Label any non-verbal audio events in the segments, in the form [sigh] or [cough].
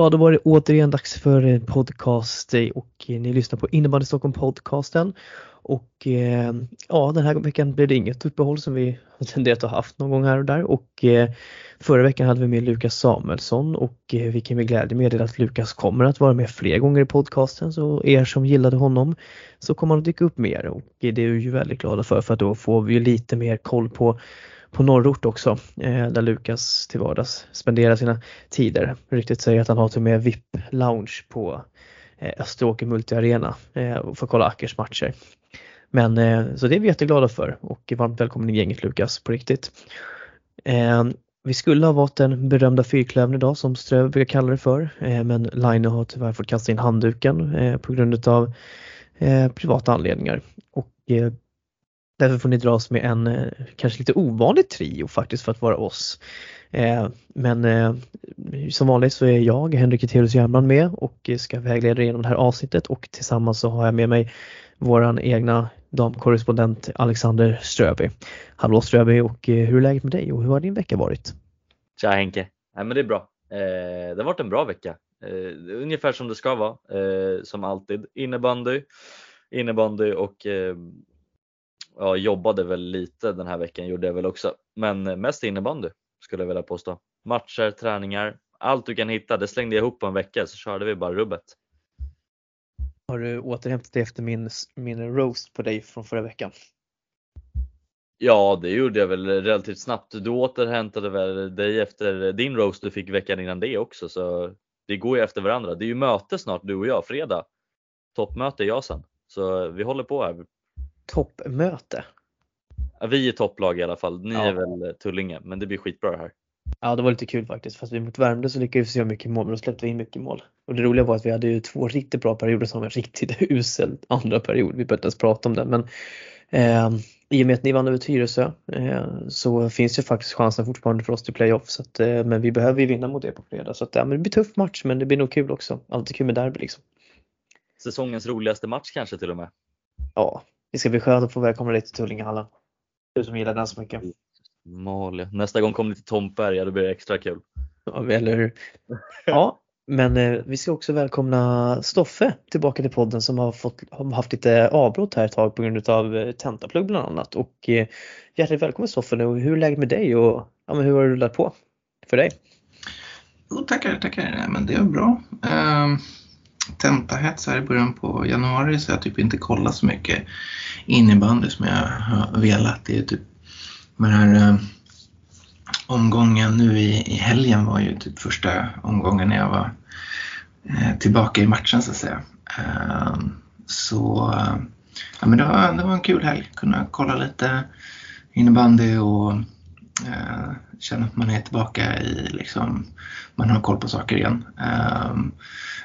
Ja, då var det återigen dags för en podcast eh, och eh, ni lyssnar på Innebandy Stockholm podcasten. Och eh, ja, den här veckan blev det inget uppehåll som vi har tenderat att ha haft någon gång här och där. Och eh, förra veckan hade vi med Lukas Samuelsson och eh, vi kan med glädje meddela att Lukas kommer att vara med fler gånger i podcasten. Så er som gillade honom så kommer han att dyka upp mer. Och eh, det är vi ju väldigt glada för för att då får vi ju lite mer koll på på norrort också eh, där Lukas till vardags spenderar sina tider. Ryktet säger att han har till och med VIP lounge på eh, Österåker Multiarena eh, för att kolla Ackers matcher. Men eh, så det är vi jätteglada för och varmt välkommen i gänget Lukas på riktigt. Eh, vi skulle ha varit den berömda fyrklövern idag som Ströv brukar kalla det för eh, men Line har tyvärr fått kasta in handduken på grund av privata anledningar. Och Därför får ni dras med en eh, kanske lite ovanlig trio faktiskt för att vara oss. Eh, men eh, som vanligt så är jag, Henrik Eteus Järnbrand med och ska vägleda genom det här avsnittet och tillsammans så har jag med mig våran egna damkorrespondent Alexander Ströby. Hallå Ströby och eh, hur är läget med dig och hur har din vecka varit? Tja Henke! Nej, men det är bra. Eh, det har varit en bra vecka. ungefär som det ska vara, som alltid. Innebandy, innebandy och ja, jobbade väl lite den här veckan gjorde jag väl också. Men mest innebandy skulle jag vilja påstå. Matcher, träningar, allt du kan hitta. Det slängde jag ihop på en vecka så körde vi bara rubbet. Har du återhämtat dig efter min, min roast på dig från förra veckan? Ja, det gjorde jag väl relativt snabbt. Du återhämtade väl dig efter din roast du fick veckan innan det också, så det går ju efter varandra. Det är ju möte snart du och jag, fredag. Toppmöte jag sen, så vi håller på här toppmöte. Ja, vi är topplag i alla fall. Ni ja. är väl Tullinge, men det blir skitbra det här. Ja, det var lite kul faktiskt. Fast vi mot Värmdö så lyckades vi göra mycket mål, men då släppte vi in mycket mål. Och det roliga var att vi hade ju två riktigt bra perioder som en riktigt [laughs] usel andra period. Vi behöver inte ens prata om det, men eh, i och med att ni vann över Tyresö eh, så finns ju faktiskt chansen fortfarande för oss till playoff. Så att, eh, men vi behöver ju vinna mot er på fredag. Så att, ja, men det blir tuff match, men det blir nog kul också. Alltid kul med derby liksom. Säsongens roligaste match kanske till och med. Ja, det ska bli skönt att få välkomna dig till Tullingehallen. Du som gillar den så mycket. Malia. Nästa gång kommer ni till Tomtberga, då blir det extra kul. Ja, eller hur. Ja, men eh, vi ska också välkomna Stoffe tillbaka till podden som har, fått, har haft lite avbrott här ett tag på grund av eh, tentaplugg bland annat. Och eh, hjärtligt välkommen Stoffe nu. Hur är läget med dig och ja, men hur har det rullat på för dig? Oh, tackar, tackar. Men det är bra. Um tentahets här i början på januari så jag typ inte kollat så mycket innebandy som jag har velat. Det är typ den här eh, omgången nu i, i helgen var ju typ första omgången när jag var eh, tillbaka i matchen så att säga. Ehm, eh, så ja, men det, var, det var en kul helg, kunna kolla lite innebandy och eh, känna att man är tillbaka i liksom, man har koll på saker igen. Eh,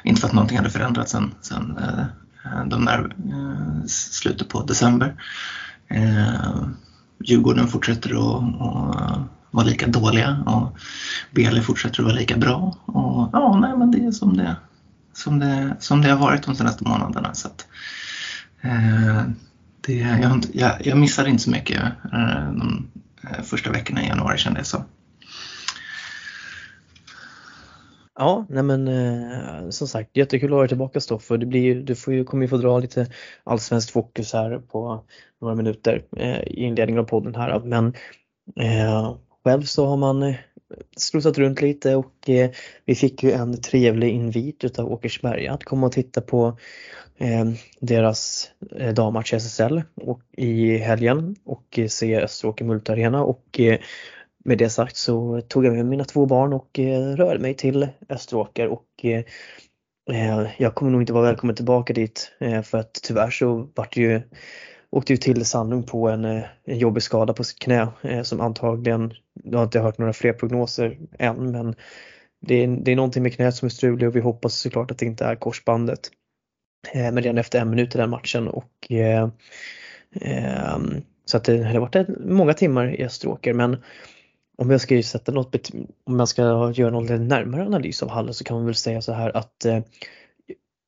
inte för att någonting hade förändrats sen, sen eh, de där eh, slutet på december. Eh, Djurgården fortsätter att, att vara lika dåliga och Bele fortsätter att vara lika bra. Och, ja, nej, men det är som det, som det, som det har varit de senaste månaderna. Så att, eh, det, jag, jag, jag missade inte så mycket eh, de eh, första veckorna i januari kände jag så. Ja, nej men eh, som sagt jättekul att ha dig tillbaka Stoffer. Det blir, du får ju, kommer ju få dra lite allsvenskt fokus här på några minuter eh, i inledningen av podden här. Men eh, själv så har man eh, slussat runt lite och eh, vi fick ju en trevlig invit utav Åkersberga att komma och titta på eh, deras eh, dammatch i SSL och, i helgen och eh, se Österåker Multarena och eh, med det sagt så tog jag med mina två barn och eh, rörde mig till Österåker och eh, eh jag kommer nog inte vara välkommen tillbaka dit eh, för att tyvärr så vart ju åkte ju till Sandung på en, eh, en jobbig skada på sitt knä som antagligen, jag har inte hört några fler prognoser än men det är, det är någonting med knät som är struligt och vi hoppas såklart att det inte är korsbandet. Eh, men redan efter en minut i den matchen och eh, eh, så att det har varit många timmar i Österåker men om jag ska sätta något, om jag ska göra någon närmare analys av hallen så kan man väl säga så här att eh,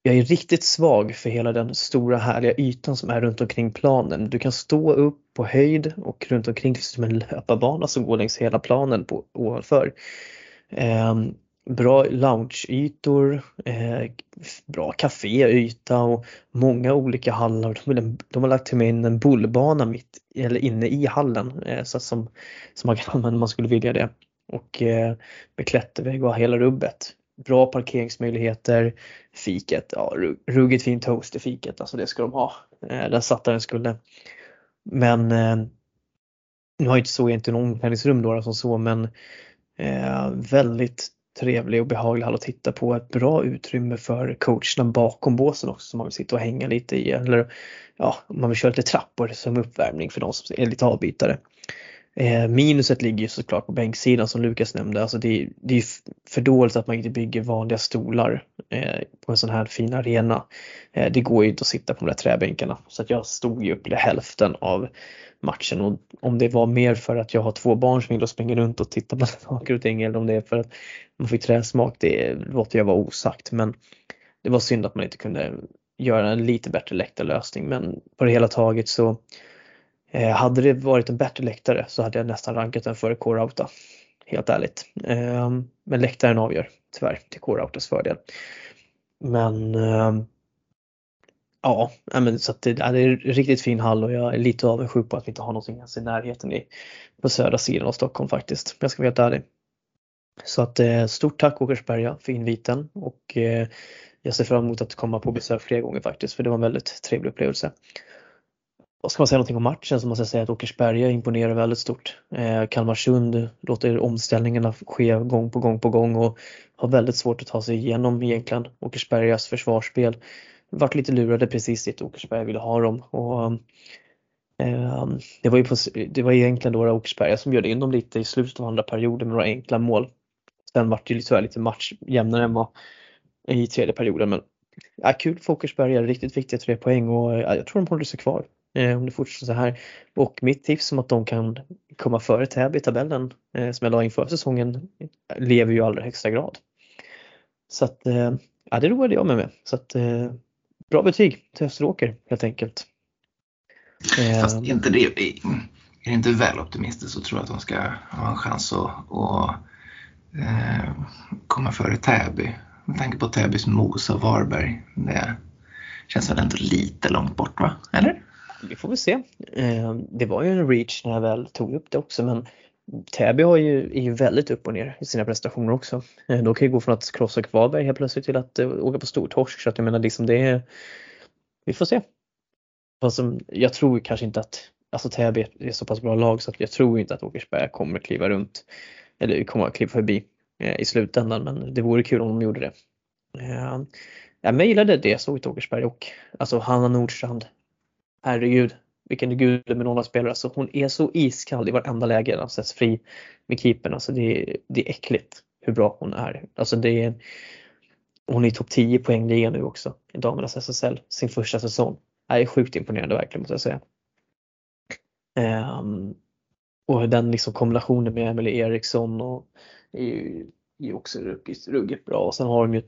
jag är riktigt svag för hela den stora härliga ytan som är runt omkring planen. Du kan stå upp på höjd och runt omkring finns det som en löparbana som går längs hela planen på, ovanför. Eh, bra loungeytor, eh, bra kaféyta och många olika hallar. De, de har lagt till in en bullbana mitt eller inne i hallen eh, så som, som man kan [laughs] använda om man skulle vilja det. Och eh, med klättervägg och hela rubbet. Bra parkeringsmöjligheter, fiket, ja, ruggigt fint toast i fiket, alltså det ska de ha. Eh, där satt den skulle. Men eh, nu har jag inte så egentligen omklädningsrum då som så men eh, väldigt trevlig och behaglig hall att titta på. Ett bra utrymme för coacherna bakom båsen också som man vill sitta och hänga lite i. Eller ja, man vill köra lite trappor som uppvärmning för de som är lite avbytare. Eh, minuset ligger ju såklart på bänksidan som Lukas nämnde. Alltså det, det är för dåligt att man inte bygger vanliga stolar eh, på en sån här fin arena. Eh, det går ju inte att sitta på de där träbänkarna. Så att jag stod ju upp till hälften av matchen och om det var mer för att jag har två barn som vill springa runt och titta på [laughs] saker och ting eller om det är för att man fick träsmak, det låter jag vara osagt. Men det var synd att man inte kunde göra en lite bättre läktarlösning men på det hela taget så eh, hade det varit en bättre läktare så hade jag nästan rankat den före K-Rauta. Helt ärligt. Eh, men läktaren avgör tyvärr till K-Rautas fördel. Men eh, Ja, men så att det, det är en riktigt fin hall och jag är lite avundsjuk på att vi inte har någonting ens i närheten i, på södra sidan av Stockholm faktiskt. Jag ska vara helt ärlig. Så att eh, stort tack Åkersberga för inviten och eh, jag ser fram emot att komma på besök fler gånger faktiskt för det var en väldigt trevlig upplevelse. Och ska man säga någonting om matchen så måste jag säga att Åkersberga imponerar väldigt stort. Eh, Kalmarsund låter omställningarna ske gång på gång på gång och har väldigt svårt att ta sig igenom egentligen Åkersbergas försvarsspel varit lite lurade precis dit Åkersberga ville ha dem. Och, ehm, eh, det, var ju på, det var egentligen då Åkersberga som bjöd in dem lite i slutet av andra perioden med några enkla mål. Sen vart det ju lite match jämnare än vad i tredje perioden. Men ja, kul för Åkersberga, riktigt viktiga tre poäng och ja, jag tror de håller sig kvar eh, om det fortsätter så här. Och mitt tips om att de kan komma före Täby i tabellen eh, som jag la in förra säsongen lever ju i allra högsta grad. Så att eh, ja, det roade jag mig med. Så att, eh, bra betyg till Österåker helt enkelt. Fast eh, inte det, är det inte väl optimistiskt så tror jag att de ska ha en chans att, att eh, komma före Täby. Med tanke på Täbys Mos och Varberg. Det känns väl ändå lite långt bort va? Eller? Vi får väl se. Eh, det var ju en reach när jag väl tog upp det också men Täby har ju, är ju väldigt upp och ner i sina prestationer också. Eh, de kan ju gå från att krossa Kvarberg helt plötsligt till att uh, åka på stortorsk så att jag menar liksom det är, vi får se. Fast jag tror kanske inte att, alltså Täby är så pass bra lag så att jag tror inte att Åkersberga kommer kliva runt eller kommer att kliva förbi eh, i slutändan men det vore kul om de gjorde det. Jag mejlade det jag såg i Åkersberg och alltså Hanna Nordstrand, herregud, vilken gud med några spelare. Alltså hon är så iskall i varenda läge när hon sätts fri med keepern. Alltså det, är, det är äckligt hur bra hon är. Alltså det är, hon är i topp 10 poängliga nu också i damernas SSL, sin första säsong. Det är sjukt imponerande verkligen måste jag säga. Um, och den liksom kombinationen med Emily Eriksson och är ju är också ruggigt, ruggigt bra. Och sen har de ju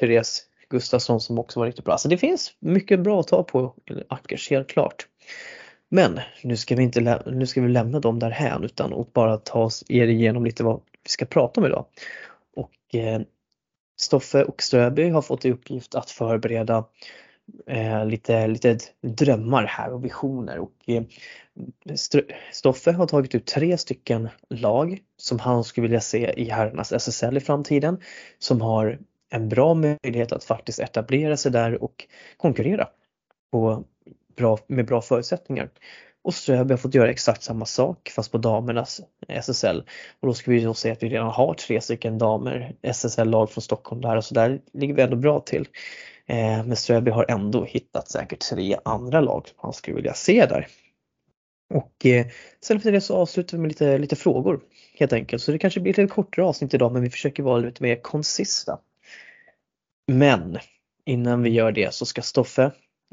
Therese Gustafsson som också var riktigt bra. Så det finns mycket bra att ta på Ackers, helt klart. Men nu ska vi inte nu ska vi lämna dem därhän utan och bara ta oss er igenom lite vad vi ska prata om idag. Och eh, Stoffe och Ströby har fått i uppgift att förbereda eh, lite, lite drömmar här och visioner och eh, Stoffe har tagit ut tre stycken lag som han skulle vilja se i herrarnas SSL i framtiden som har en bra möjlighet att faktiskt etablera sig där och konkurrera på bra, med bra förutsättningar. Och Ströby har fått göra exakt samma sak fast på damernas eh, SSL. Och då ska vi då se att vi redan har tre stycken damer SSL-lag från Stockholm där och så där ligger vi ändå bra till. Eh, men Ströby har ändå hittat säkert tre andra lag som han skulle vilja se där. Och eh, sen efter det så avslutar vi med lite, lite frågor helt enkelt. Så det kanske blir lite kortare avsnitt idag men vi försöker vara lite mer konsista. Men innan vi gör det så ska Stoffe,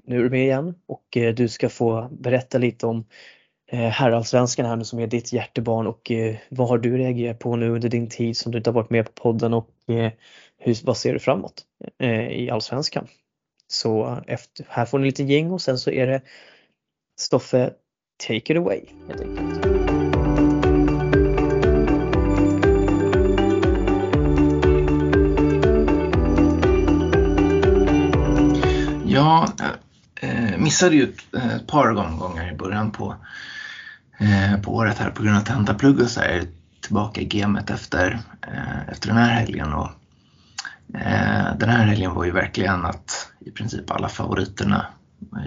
nu är du med igen och eh, du ska få berätta lite om eh, herrallsvenskan här nu som är ditt hjärtebarn och eh, vad har du reagerat på nu under din tid som du inte har varit med på podden och hur, vad ser du framåt i allsvenskan? Så efter, här får ni lite gäng och sen så är det Stoffe Take it away helt enkelt. Ja, missade ju eh, ett, par gånger i början på, eh, på året här på grund av tentaplugg och så här, tillbaka i gamet efter, eh, efter den här helgen. Och, den här helgen var ju verkligen att i princip alla favoriterna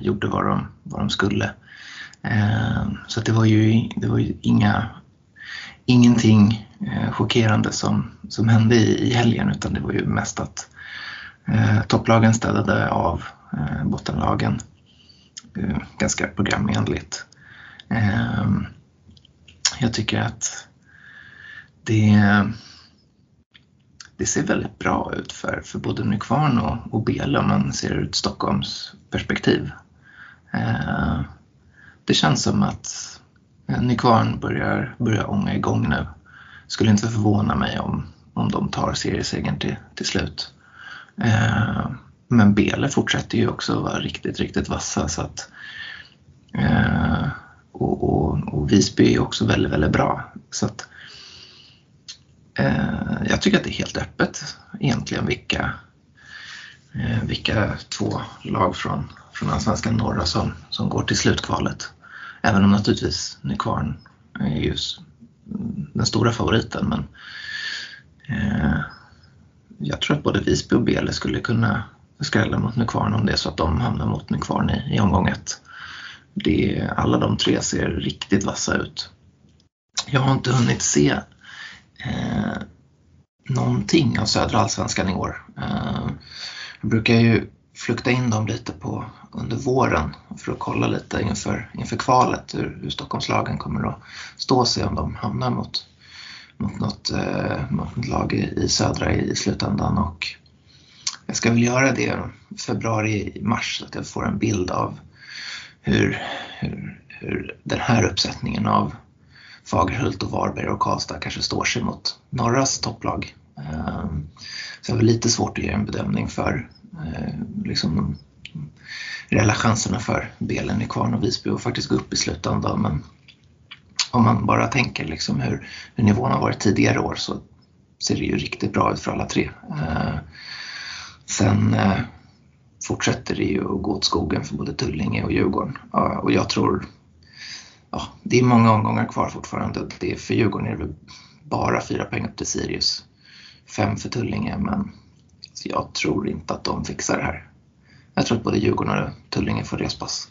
gjorde vad de, vad de skulle. Så det var ju, det var ju inga, ingenting chockerande som, som hände i, helgen utan det var ju mest att topplagen städade av bottenlagen Eh, ganska programenligt. Ehm, jag tycker att det, det ser väldigt bra ut för, för både Nykvarn och, och Bela om man ser ur ett Stockholms perspektiv. Ehm, det känns som att eh, Nykvarn börjar, börjar ånga igång nu. Skulle inte förvåna mig om, om de tar seriesegern till, till slut. Ehm, men Bele fortsätter ju också vara riktigt, riktigt vassa. Så att, eh, och, och, och, Visby är också väldigt, väldigt bra. Så att, eh, jag tycker att det är helt öppet egentligen vilka, eh, vilka två lag från, från Allsvenskan norra som, som går till slutkvalet. Även om naturligtvis Nykvarn är ju den stora favoriten. Men eh, jag tror att både Visby och Bele skulle kunna skrälla mot Nykvarn om det är så att de hamnar mot Nykvarn i, i omgång ett. Det, alla de tre ser riktigt vassa ut. Jag har inte hunnit se eh, någonting av södra allsvenskan i år. Eh, jag brukar ju flukta in dem lite på under våren för att kolla lite inför, inför kvalet hur, hur Stockholmslagen kommer att stå sig om de hamnar mot, mot något, eh, mot något lag i, i södra i, i slutändan. Och jag ska väl göra det februari, mars så att jag får en bild av hur, hur, hur den här uppsättningen av Fagerhult och Varberg och Karlstad kanske står sig mot norras topplag. Ehm, så jag har lite svårt att ge en bedömning för eh, liksom reella chanserna för Belen, Nykvarn och Visby att faktiskt gå upp i slutändan. Men om man bara tänker liksom hur, hur nivån har varit tidigare år så ser det ju riktigt bra ut för alla tre. Ehm, Sen eh, fortsätter det ju att gå åt skogen för både Tullinge och Djurgården. Ja, och jag tror, ja, det är många omgångar kvar fortfarande. Det är, för Djurgården är det väl bara fyra poäng upp till Sirius. Fem för Tullinge, men alltså, jag tror inte att de fixar det här. Jag tror att både Djurgården och Tullinge får respass.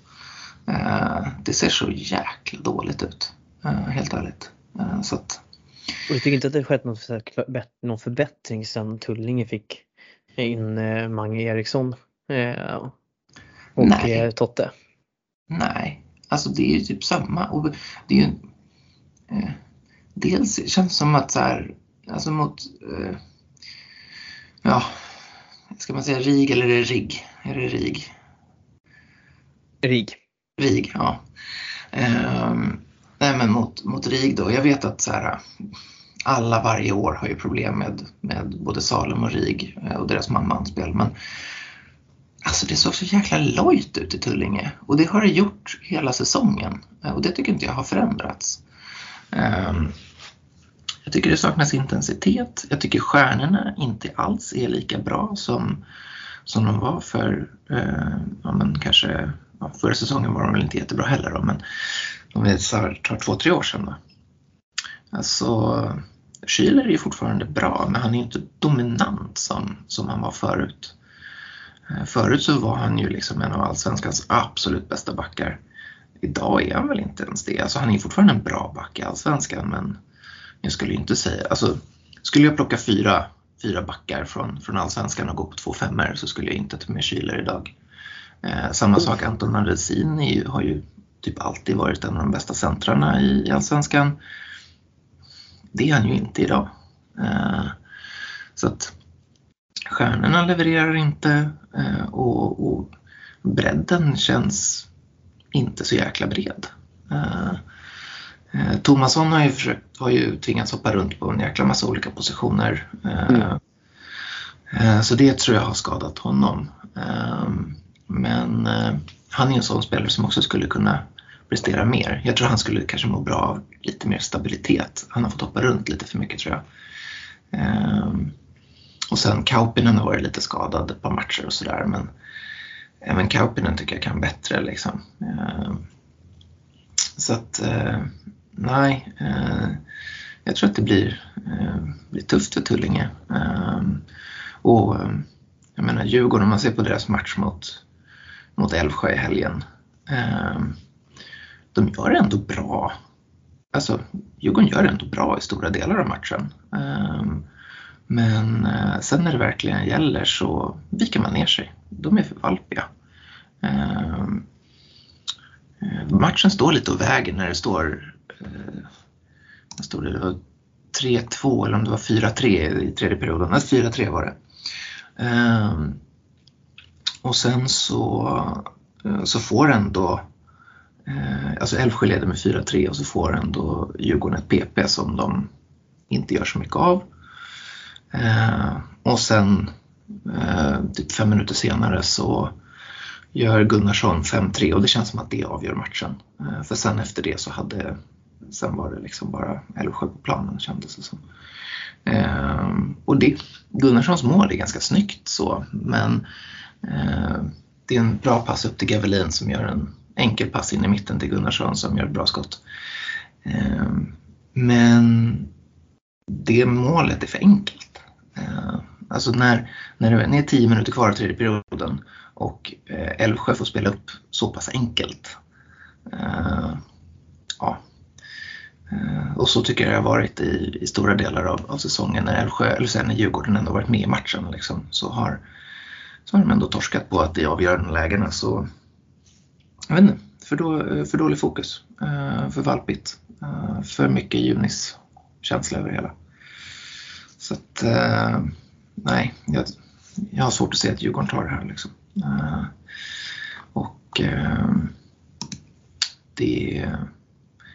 Eh, det ser så jäkla dåligt ut, eh, helt ärligt. Eh, så att... Och du tycker inte att det skett någon förbättring sedan Tullinge fick in eh, Mange Eriksson eh, och Nej. Eh, Totte? Nej, alltså det är ju typ samma. Och det är ju, eh, dels känns det som att så här, alltså mot, eh, ja, ska man säga RIG eller är det RIG? Är det RIG? RIG. RIG, ja. Eh, nej men mot, mot RIG då, jag vet att så här, alla varje år har ju problem med, med både Salem och RIG eh, och deras mammanspel. Men alltså det såg så jäkla lojt ut i Tullinge och det har det gjort hela säsongen eh, och det tycker inte jag har förändrats. Ehm, jag tycker det saknas intensitet. Jag tycker stjärnorna inte alls är lika bra som, som de var för, eh, ja men kanske, ja, förra säsongen var de väl inte jättebra heller då, men om vi tar två, tre år sedan då. Alltså, Schüler är ju fortfarande bra men han är inte dominant som, som han var förut. Eh, förut så var han ju liksom en av allsvenskans absolut bästa backar. Idag är han väl inte ens det. Alltså han är fortfarande en bra back i allsvenskan men jag skulle inte säga, alltså skulle jag plocka fyra, fyra backar från, från allsvenskan och gå på två femmor så skulle jag inte ta med Schüler idag. Eh, samma sak Anton Mandresin har ju typ alltid varit en av de bästa centrarna i, i allsvenskan det är han ju inte idag. Eh, så att stjärnorna levererar inte eh, och, och bredden känns inte så jäkla bred. Eh, Tomasson har ju, försökt, har ju tvingats hoppa runt på en jäkla massa olika positioner. Mm. Så det tror jag har skadat honom. Men han är en sån spelare som också skulle kunna prestera mer. Jag tror han skulle kanske må bra av lite mer stabilitet. Han har fått hoppa runt lite för mycket tror jag. Ehm, och sen Kaupinen har varit lite skadad ett par matcher och sådär men eh, även Kaupinen tycker jag kan bättre liksom. Ehm, så att eh, nej, eh, jag tror att det blir, blir tufft för Tullinge. Ehm, och jag menar Djurgården, om man ser på deras match mot, mot Älvsjö i helgen. De gör det ändå bra. Alltså Djurgården gör det ändå bra i stora delar av matchen. Ehm, men eh, sen när det verkligen gäller så viker man ner sig. De är för valpiga. Ehm, eh, matchen står lite och väger när det står, eh, vad stod det, det var 3-2 eller om det var 4-3 i tredje perioden. Nej, 4-3 var det. Ehm, och sen så, så får ändå Eh, alltså Älvsjö leder med 4-3 och så får ändå Djurgården ett PP som de inte gör så mycket av. Eh, och sen eh, typ fem minuter senare så gör Gunnarsson 5-3 och det känns som att det avgör matchen. För sen efter det så hade, sen var det liksom bara Älvsjö på planen kändes det som. och det, Gunnarssons mål är ganska snyggt så men det är en bra pass upp till Gavelin som gör en enkel pass in i mitten till Gunnarsson som gör ett bra skott. Ehm, men det målet är för enkelt. Ehm, alltså när, när det är tio minuter kvar av tredje perioden och eh, Älvsjö får spela upp så pass enkelt. Ehm, ja. Och så tycker jag det har varit i, i stora delar av, av säsongen när Älvsjö, eller sen när Djurgården ändå varit med i matchen liksom, så, har, så har de ändå torskat på att i avgörande lägena så, jag vet inte, för, då, eh, för dålig fokus, eh, för valpigt, eh, för mycket Junis känsla över det hela. Så att, nej, jag, jag har svårt att se att Djurgården tar det här. Liksom. Och det,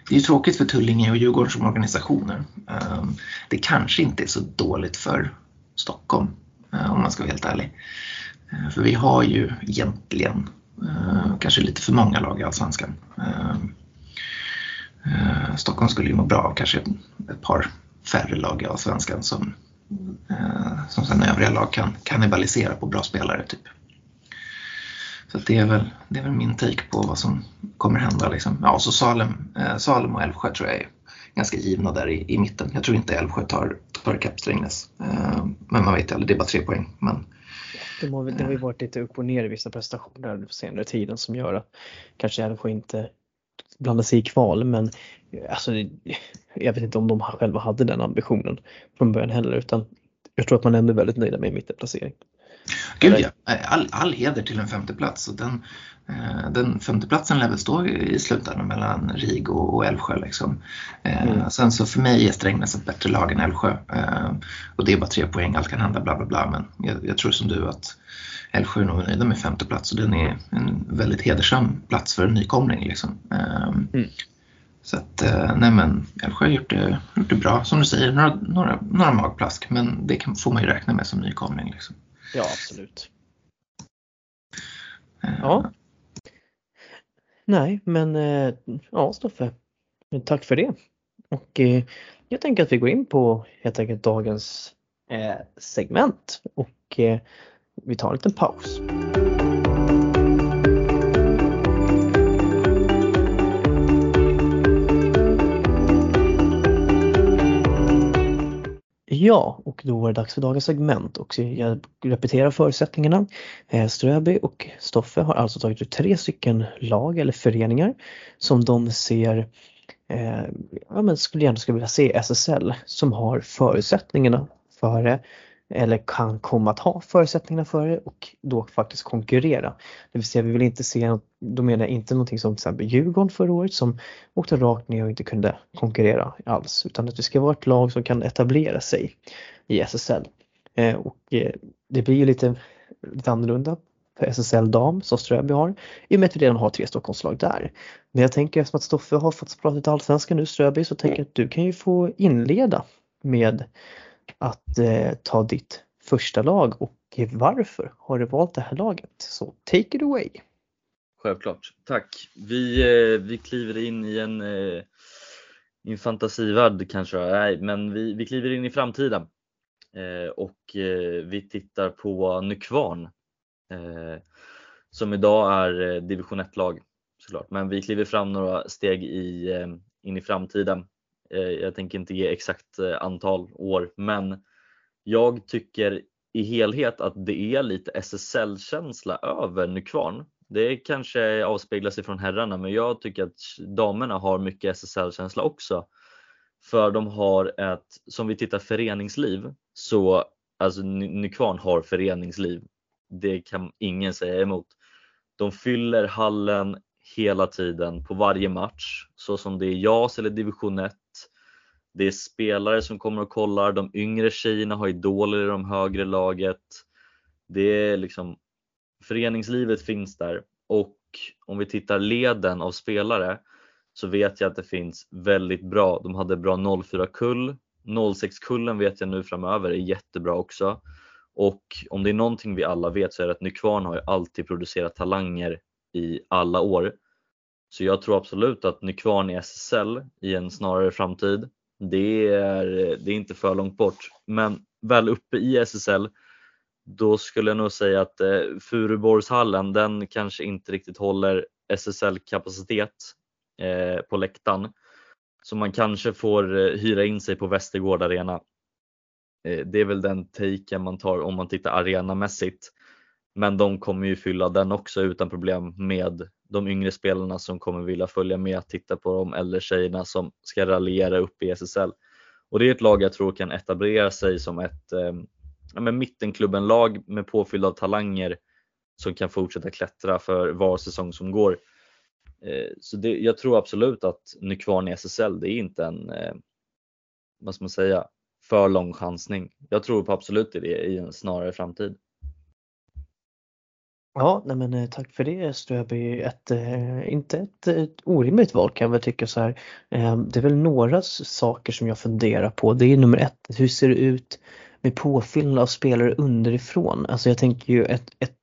det är tråkigt för Tullinge och Djurgården som organisationer. Det kanske inte är så dåligt för Stockholm om man ska vara helt ärlig. För vi har ju egentligen Eh, kanske lite för många lag i Allsvenskan. Eh, eh, Stockholm skulle ju må bra av kanske ett par färre lag i Allsvenskan som, som sen övriga lag kan kannibalisera på bra spelare. Typ. Så det, är väl, det är väl min take på vad som kommer hända. Liksom. Ja, så Salem, Salem och Älvsjö tror jag är ganska givna där i, i mitten. Jag tror inte Älvsjö tar, tar ikapp Strängnäs. Men man vet ju aldrig, det är bara tre poäng. Men, det har, det har ju varit lite upp och ner i vissa prestationer på senare tiden som gör att kanske Älvsjö inte blanda sig i kval men alltså, jag vet inte om de själva hade den ambitionen från början heller utan jag tror att man ändå är väldigt nöjda med en mittenplacering. Gud ja, all, all heder till en femteplats. Den, den femteplatsen lär väl stå i slutändan mellan RIG och, Älvsjö. Liksom. Eh, mm. Sen så för mig är Strängnäs ett bättre lag än Älvsjö. Eh, och det är bara tre poäng, allt kan hända, bla bla bla. Men jag, jag tror som du att Älvsjö är nog nöjda med femte plats och den är en väldigt hedersam plats för en nykomling. Liksom. Ehm, mm. Så att, eh, nej men Älvsjö har gjort det, gjort det bra. Som du säger, några, några, några magplask men det kan, får man ju räkna med som nykomling. Liksom. Ja, absolut. Ja. Nej, men eh, ja, Stoffe. Tack för det. Och eh, jag tänker att vi går in på helt enkelt dagens eh, segment och vi tar en liten paus. Ja, och då var det dags för dagens segment och jag repeterar förutsättningarna. Eh, Ströby och Stoffe har alltså tagit ut tre stycken lag eller föreningar som de ser, eh, ja men skulle gärna skulle vilja se SSL som har förutsättningarna för eller kan komma att ha förutsättningarna för det och då faktiskt konkurrera. Det vill säga vi vill inte se, då menar jag inte någonting som till exempel Djurgården förra året som åkte rakt ner och inte kunde konkurrera alls utan att det ska vara ett lag som kan etablera sig i SSL. Eh, och eh, det blir ju lite, lite annorlunda för SSL dam som Ströby har i och med att vi redan har tre Stockholmslag där. Men jag tänker eftersom att Stoffe har fått prata lite allsvenska nu Ströby så tänker jag att du kan ju få inleda med att eh, ta ditt första lag och varför har du valt det här laget? Så take it away! Självklart, tack! Vi, eh, vi kliver in i en, eh, i en fantasivärld kanske, nej men vi, vi kliver in i framtiden eh, och eh, vi tittar på Nykvarn eh, som idag är eh, division 1-lag såklart men vi kliver fram några steg i, eh, in i framtiden Eh, jag tänker inte ge exakt eh, antal år, men jag tycker i helhet att det är lite SSL-känsla över Nykvarn. Det kanske avspeglar sig från herrarna, men jag tycker att damerna har mycket SSL-känsla också. För de har ett, som vi tittar föreningsliv, så alltså Nykvarn har föreningsliv. Det kan ingen säga emot. De fyller hallen hela tiden på varje match, så som det är JAS eller division 1 det är spelare som kommer och kollar, de yngre tjejerna har idoler i de högre laget. Det är liksom, föreningslivet finns där och om vi tittar leden av spelare så vet jag att det finns väldigt bra, de hade bra 04 kull, 06 kullen vet jag nu framöver är jättebra också. Och om det är någonting vi alla vet så är det att Nykvarn har ju alltid producerat talanger i alla år. Så jag tror absolut att Nykvarn i SSL i en snarare framtid det är, det är inte för långt bort. Men väl uppe i SSL då skulle jag nog säga att eh, Furuborgshallen den kanske inte riktigt håller SSL-kapacitet eh, på läktaren. Så man kanske får eh, hyra in sig på Västergård Arena. Eh, det är väl den taken man tar om man tittar arenamässigt. Men de kommer ju fylla den också utan problem med de yngre spelarna som kommer vilja följa med titta på de äldre tjejerna som ska raljera upp i SSL. Och det är ett lag jag tror kan etablera sig som ett eh, mittenklubben-lag med påfylld av talanger som kan fortsätta klättra för var säsong som går. Eh, så det, jag tror absolut att Nykvarn i SSL, det är inte en, eh, vad ska man säga, för lång chansning. Jag tror på absolut det i en snarare framtid. Ja, nej men eh, tack för det Ströby. Ett, eh, inte ett, ett orimligt val kan jag väl tycka så här. Ehm, det är väl några saker som jag funderar på. Det är nummer ett, hur ser det ut med påfyllnad av spelare underifrån? Alltså jag tänker ju ett, ett,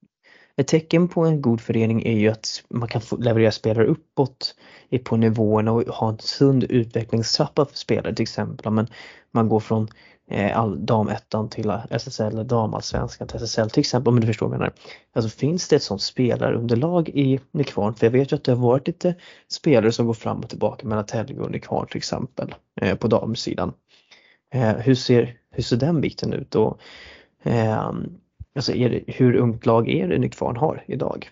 ett tecken på en god förening är ju att man kan leverera spelare uppåt på nivåerna och ha en sund utvecklingstrappa för spelare till exempel. Men man går från Eh, all, damettan till SSL, damallsvenskan till SSL till exempel om du förstår vad jag menar. Alltså finns det ett sånt spelarunderlag i Nykvarn? För jag vet ju att det har varit lite spelare som går fram och tillbaka mellan Tälje och Nykvarn till exempel eh, på damsidan. Eh, hur, ser, hur ser den biten ut? Och, eh, alltså det, hur ungt lag är det Nykvarn har idag?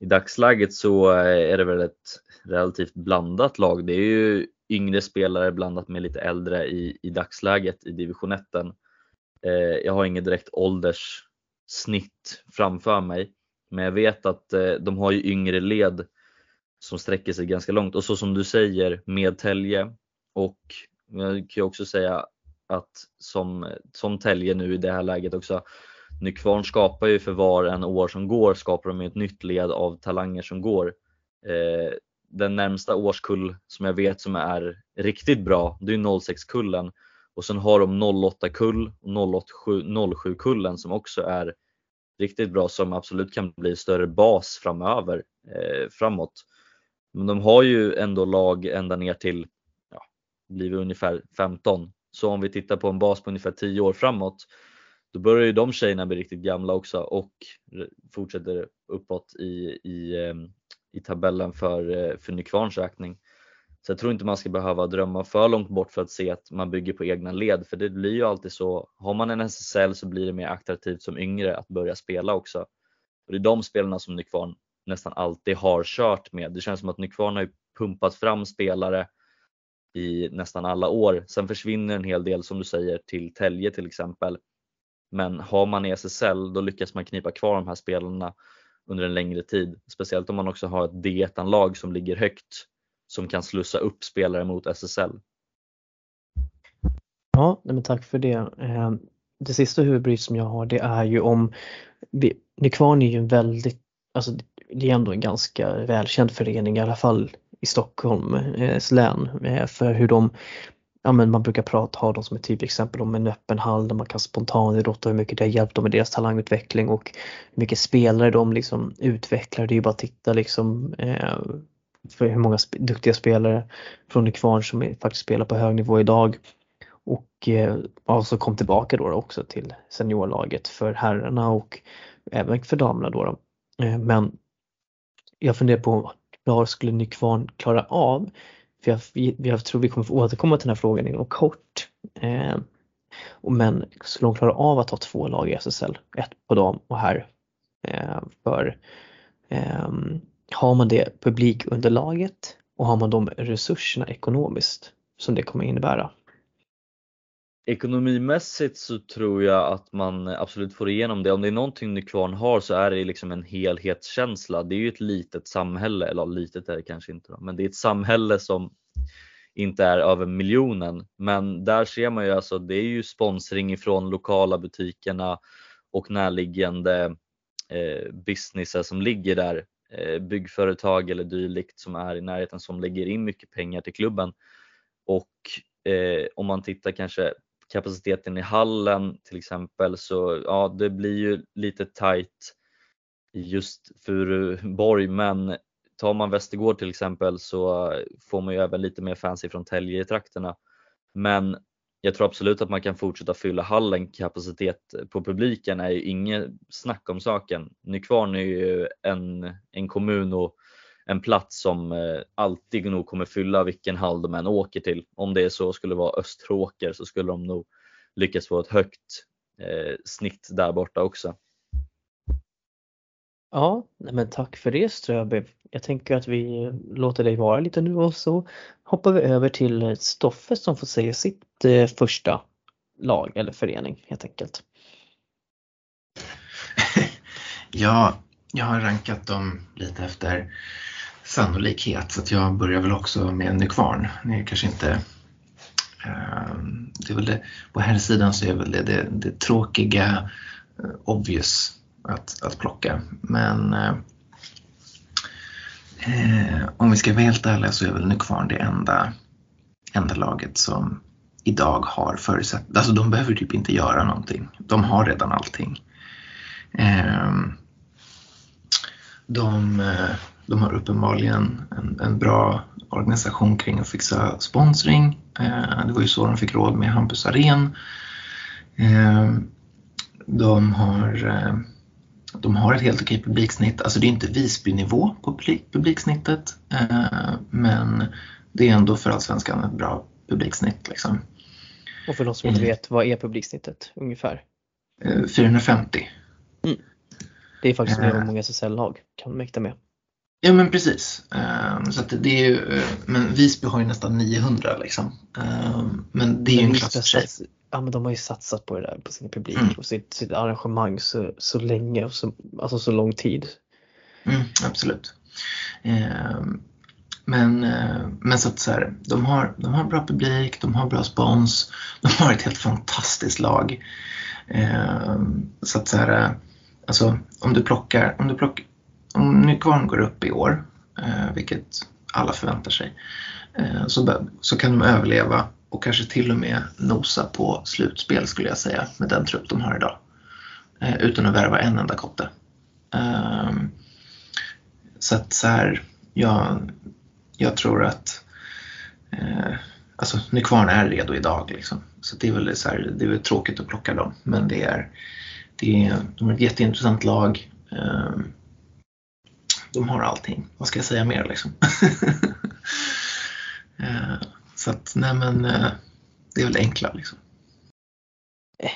I dagsläget så eh, är det väl ett relativt blandat lag. Det är ju yngre spelare blandat med lite äldre i, i dagsläget i division 1. Eh, jag har inget direkt ålderssnitt framför mig, men jag vet att eh, de har ju yngre led som sträcker sig ganska långt och så som du säger med Telge och jag kan ju också säga att som, som Telge nu i det här läget också Nykvarn skapar ju för var en år som går skapar de ett nytt led av talanger som går. Eh, den närmsta årskull som jag vet som är riktigt bra, det är 06-kullen. Och sen har de 08-kull och 07-kullen som också är riktigt bra som absolut kan bli större bas framöver eh, framåt. Men de har ju ändå lag ända ner till, ja, blir ungefär 15. Så om vi tittar på en bas på ungefär 10 år framåt, då börjar ju de tjejerna bli riktigt gamla också och fortsätter uppåt i, i eh, i tabellen för, eh, för Nykvarns räkning. Så jag tror inte man ska behöva drömma för långt bort för att se att man bygger på egna led, för det blir ju alltid så. Har man en SSL så blir det mer attraktivt som yngre att börja spela också. Och det är de spelarna som Nykvarn nästan alltid har kört med. Det känns som att Nykvarn har pumpat fram spelare i nästan alla år. Sen försvinner en hel del som du säger till Tälje till exempel. Men har man i SSL då lyckas man knipa kvar de här spelarna under en längre tid. Speciellt om man också har ett D1-lag som ligger högt som kan slussa upp spelare mot SSL. Ja, men tack för det. Eh, det sista huvudbryt som jag har det är ju om Nykvarn är ju en väldigt, alltså det är ändå en ganska välkänd förening i alla fall i Stockholms eh, län eh, för hur de ja men man brukar prata, ha dem som ett typexempel om en öppen hall där man kan spontanidrotta hur mycket det har hjälpt dem med deras talangutveckling och hur mycket spelare de liksom utvecklar. Det är ju bara att titta liksom eh, för hur många sp duktiga spelare från Nykvarn som faktiskt spelar på hög nivå idag. Och eh, alltså kom tillbaka då också till seniorlaget för herrarna och även för damerna då. då. Eh, men jag funderar på vad skulle Nykvarn klara av? För jag, jag tror vi kommer få återkomma till den här frågan inom kort. Eh, men skulle de klara av att ha två lag i SSL, ett på dam och här? Eh, för eh, har man det publikunderlaget och har man de resurserna ekonomiskt som det kommer innebära? Ekonomimässigt så tror jag att man absolut får igenom det. Om det är någonting Nykvarn har så är det liksom en helhetskänsla. Det är ju ett litet samhälle, eller litet är det kanske inte då, men det är ett samhälle som inte är över miljonen. Men där ser man ju alltså, det är ju sponsring ifrån lokala butikerna och närliggande eh, businesser som ligger där. Eh, byggföretag eller dylikt som är i närheten som lägger in mycket pengar till klubben. Och eh, om man tittar kanske kapaciteten i hallen till exempel så ja, det blir ju lite tight just Furuborg men tar man Västergård till exempel så får man ju även lite mer fans från Tälje i trakterna. Men jag tror absolut att man kan fortsätta fylla hallen. Kapacitet på publiken är ju inget snack om saken. Nykvarn är ju en, en kommun och en plats som eh, alltid nog kommer fylla vilken hall de än åker till. Om det är så skulle vara Österåker så skulle de nog lyckas få ett högt eh, snitt där borta också. Ja, men tack för det Ströby. Jag tänker att vi låter dig vara lite nu och så hoppar vi över till Stoffe som får säga sitt eh, första lag eller förening helt enkelt. [laughs] ja, jag har rankat dem lite efter sannolikhet så att jag börjar väl också med Nykvarn. Det är kanske inte eh, det är väl det, på här sidan så är väl det det, det tråkiga eh, obvious att, att plocka. Men eh, eh om vi ska vara helt ärliga så är väl Nykvarn det enda, enda laget som idag har förutsättningar. Alltså de behöver typ inte göra någonting. De har redan allting. Eh, de, eh, de har uppenbarligen en, en, bra organisation kring att fixa sponsring. Eh, det var ju så de fick råd med Hampus Arén. De har de har ett helt okej publiksnitt. Alltså det är inte Visby-nivå på publiksnittet eh, men det är ändå för Allsvenskan ett bra publiksnitt. Liksom. Och för de som inte mm. vet, vad är publiksnittet ungefär? 450. Eh, mm. Det är faktiskt mer än eh. många SSL-lag kan mäkta med. Ja men precis. Så det är ju, men Visby har ju nästan 900 liksom. Men det är ju en klass för sig ja, men de har ju satsat på det där, på sin publik mm. och sitt, sitt arrangemang så, så länge och så, alltså så lång tid. Mm, absolut. Eh, men, eh, men så att så här, de, har, de har bra publik, de har bra spons, de har ett helt fantastiskt lag. Eh, så att så här, alltså om du plockar, om du plockar, om Nykvarn går upp i år, eh, vilket alla förväntar sig, eh, så, så kan de överleva och kanske till och med nosa på slutspel skulle jag säga med den trupp de har idag. Eh, utan att värva en enda kotte. Ehm, så att så här, jag, jag tror att eh, alltså Nykvarn är redo idag. Liksom. Så det är väl så här, det är väl tråkigt att plocka dem men det är, det är, de är ett jätteintressant lag. Um, de har allting. Vad ska jag säga mer liksom? [laughs] Eh, så att, nej men eh, det är väl enkla liksom.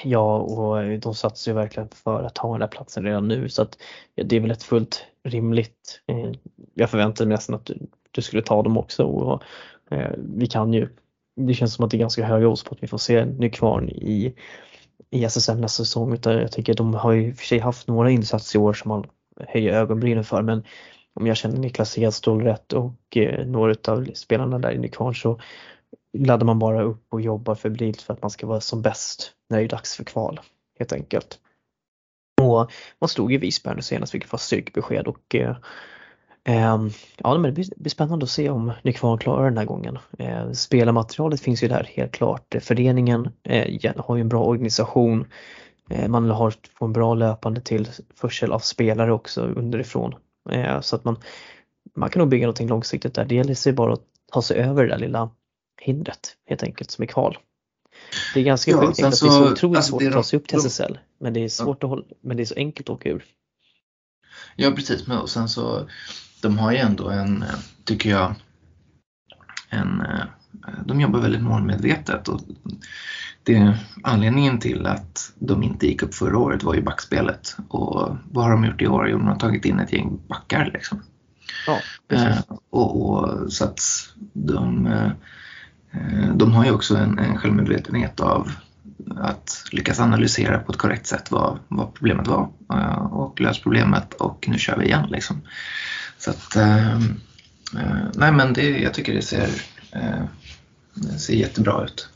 Ja, och de satsar ju verkligen för att ta den här platsen redan nu så att ja, det är väl ett fullt rimligt. Eh, jag förväntade mig nästan att du, du skulle ta dem också och eh, vi kan ju det känns som att det är ganska höga odds på att vi får se Nykvarn i, i SSL nästa säsong. Utan jag tänker att de har ju för sig haft några insatser i år som man höja ögonbrynen för men om jag känner Niklas Edståhl rätt och eh, några av spelarna där i kvar så laddar man bara upp och jobbar febrilt för att man ska vara som bäst när det är dags för kval helt enkelt. Och man stod i Visby nu senast vilket var styrkebesked och eh, eh, ja, men det blir spännande att se om Nykvarn klarar den här gången. Eh, spelarmaterialet finns ju där helt klart. Föreningen eh, har ju en bra organisation. Eh, man har får en bra löpande tillförsel av spelare också underifrån. Eh, så att man, man kan nog bygga någonting långsiktigt där. Det gäller sig bara att ta sig över det där lilla hindret helt enkelt som är kval. Det är ganska ja, sjukt att så, det är så otroligt alltså, svårt att ta sig upp till SSL. Men det är svårt ja. att hålla, men det är så enkelt att åka ur. Ja precis, men och sen så de har ju ändå en, tycker jag, en, de jobbar väldigt målmedvetet och det, anledningen till att de inte gick upp förra året var ju backspelet och vad har de gjort i år? Jo, de har tagit in ett gäng backar liksom. Ja, eh, och, och, så att de, eh, de har ju också en, en självmedvetenhet av att lyckas analysera på ett korrekt sätt vad, vad problemet var eh, och lösa problemet och nu kör vi igen liksom. Så att, eh, eh, nej men det, jag tycker det ser, eh, det ser jättebra ut.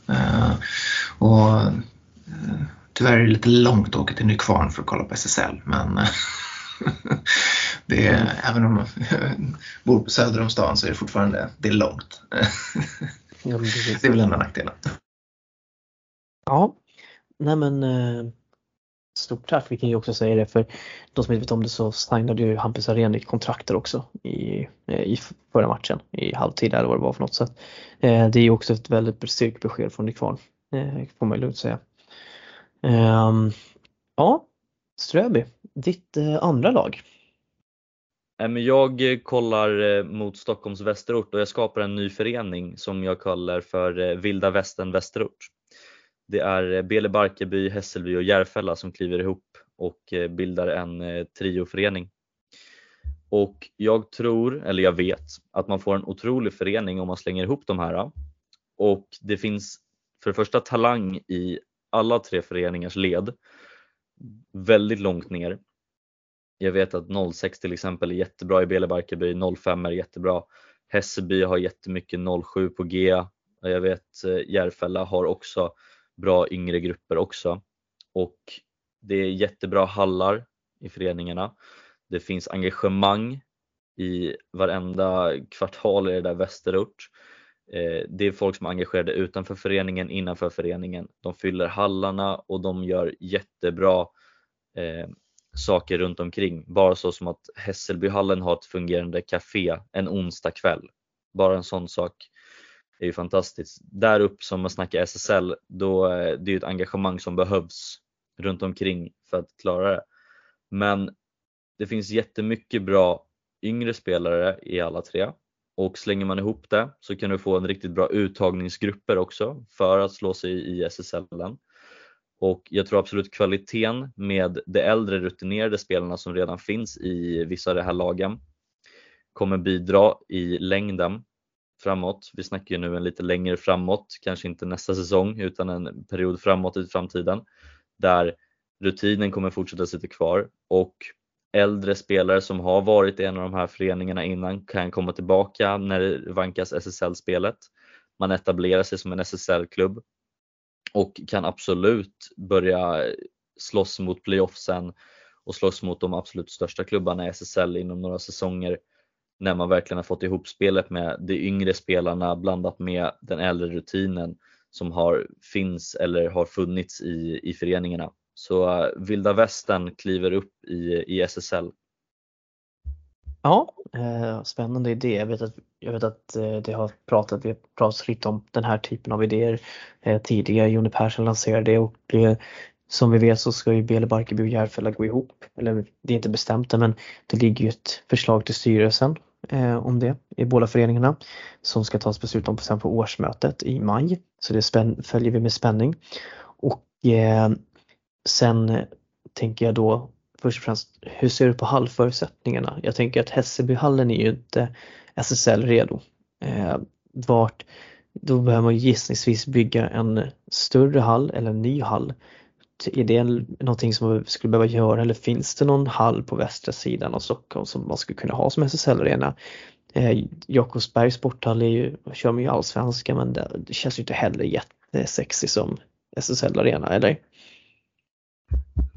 Eh, och eh, tyvärr är det lite långt att åka till Nykvarn för att kolla på SSL men [laughs] det är, mm. även om man bor på söder om stan så är det fortfarande det är långt. Ja, [laughs] det är väl enda nackdelen. Ja, nej men eh, stort tack. Vi kan ju också säga det för de som inte vet om det så signade ju Hampus Arén kontrakter också i, eh, i förra matchen i halvtid eller vad det var för något sätt. Eh, det är ju också ett väldigt styrkbesked från Nykvarn eh, får man lugnt säga. Ehm, ja, Ströby, ditt eh, andra lag? Jag eh, kollar eh, mot Stockholms västerort och jag skapar en ny förening som jag kallar för Vilda Västern Västerort. Det är Bele Barkeby, Hässelby och Järfälla som kliver ihop och bildar en trioförening. Och jag tror, eller jag vet, att man får en otrolig förening om man slänger ihop de här. Och det finns för det första talang i alla tre föreningars led väldigt långt ner. Jag vet att 06 till exempel är jättebra i Bele Barkarby, 05 är jättebra. Hässelby har jättemycket 07 på G. Jag vet eh, Järfälla har också bra yngre grupper också. Och det är jättebra hallar i föreningarna. Det finns engagemang i varenda kvartal i det där västerort. Eh, det är folk som är engagerade utanför föreningen, innanför föreningen. De fyller hallarna och de gör jättebra eh, saker runt omkring. Bara så som att Hässelbyhallen har ett fungerande café en onsdag kväll. Bara en sån sak är ju fantastiskt. Där upp som man snackar SSL, då eh, det är ett engagemang som behövs runt omkring för att klara det. Men det finns jättemycket bra yngre spelare i alla tre och slänger man ihop det så kan du få en riktigt bra uttagningsgrupper också för att slå sig i SSL. Och jag tror absolut kvaliteten med de äldre rutinerade spelarna som redan finns i vissa av de här lagen kommer bidra i längden framåt. Vi snackar ju nu en lite längre framåt, kanske inte nästa säsong utan en period framåt i framtiden där rutinen kommer fortsätta sitta kvar och äldre spelare som har varit i en av de här föreningarna innan kan komma tillbaka när det vankas SSL-spelet. Man etablerar sig som en SSL-klubb och kan absolut börja slåss mot playoffsen och slåss mot de absolut största klubbarna i SSL inom några säsonger när man verkligen har fått ihop spelet med de yngre spelarna blandat med den äldre rutinen som har, finns eller har funnits i, i föreningarna. Så eh, Vilda Västern kliver upp i, i SSL. Ja, eh, spännande idé. Jag vet att, jag vet att eh, det har pratat, vi har pratat lite om den här typen av idéer eh, tidigare. Jonny Persson lanserade det och eh, som vi vet så ska ju Bele Barkeby och Järfälla gå ihop. Eller det är inte bestämt men det ligger ju ett förslag till styrelsen eh, om det i båda föreningarna som ska tas beslut om sen på årsmötet i maj. Så det följer vi med spänning. Och sen eh, tänker jag då först och främst, hur ser du på hallförutsättningarna? Jag tänker att Hässelbyhallen är ju inte SSL redo. Eh, vart, då behöver man gissningsvis bygga en större hall eller en ny hall. Är det någonting som man skulle behöva göra eller finns det någon hall på västra sidan av Stockholm som man skulle kunna ha som SSL-arena? Eh, Jakobsbergs sporthall är ju, kör man ju allsvenska men det, det känns ju inte heller jättesexy som SSL-arena eller?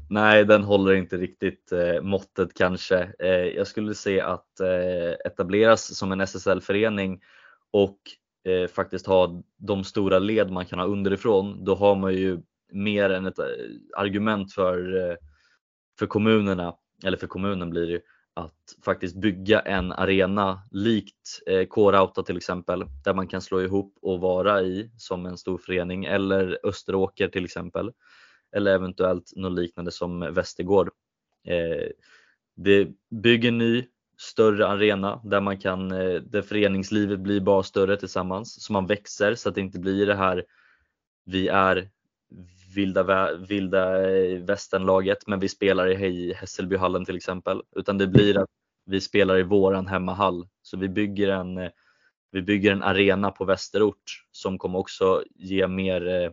Nej, den håller inte riktigt eh, måttet kanske. Eh, jag skulle se att eh, etableras som en SSL-förening och eh, faktiskt ha de stora led man kan ha underifrån, då har man ju mer än ett eh, argument för, eh, för kommunerna, eller för kommunen blir det att faktiskt bygga en arena likt eh, K-Rauta till exempel där man kan slå ihop och vara i som en stor förening eller Österåker till exempel eller eventuellt något liknande som Västergård. Eh, det bygger en ny större arena där man kan, eh, där föreningslivet blir bara större tillsammans så man växer så att det inte blir det här vi är vilda, vilda eh, västernlaget men vi spelar i Hässelbyhallen till exempel utan det blir att vi spelar i våran hemmahall så vi bygger en, eh, vi bygger en arena på västerort som kommer också ge mer, eh,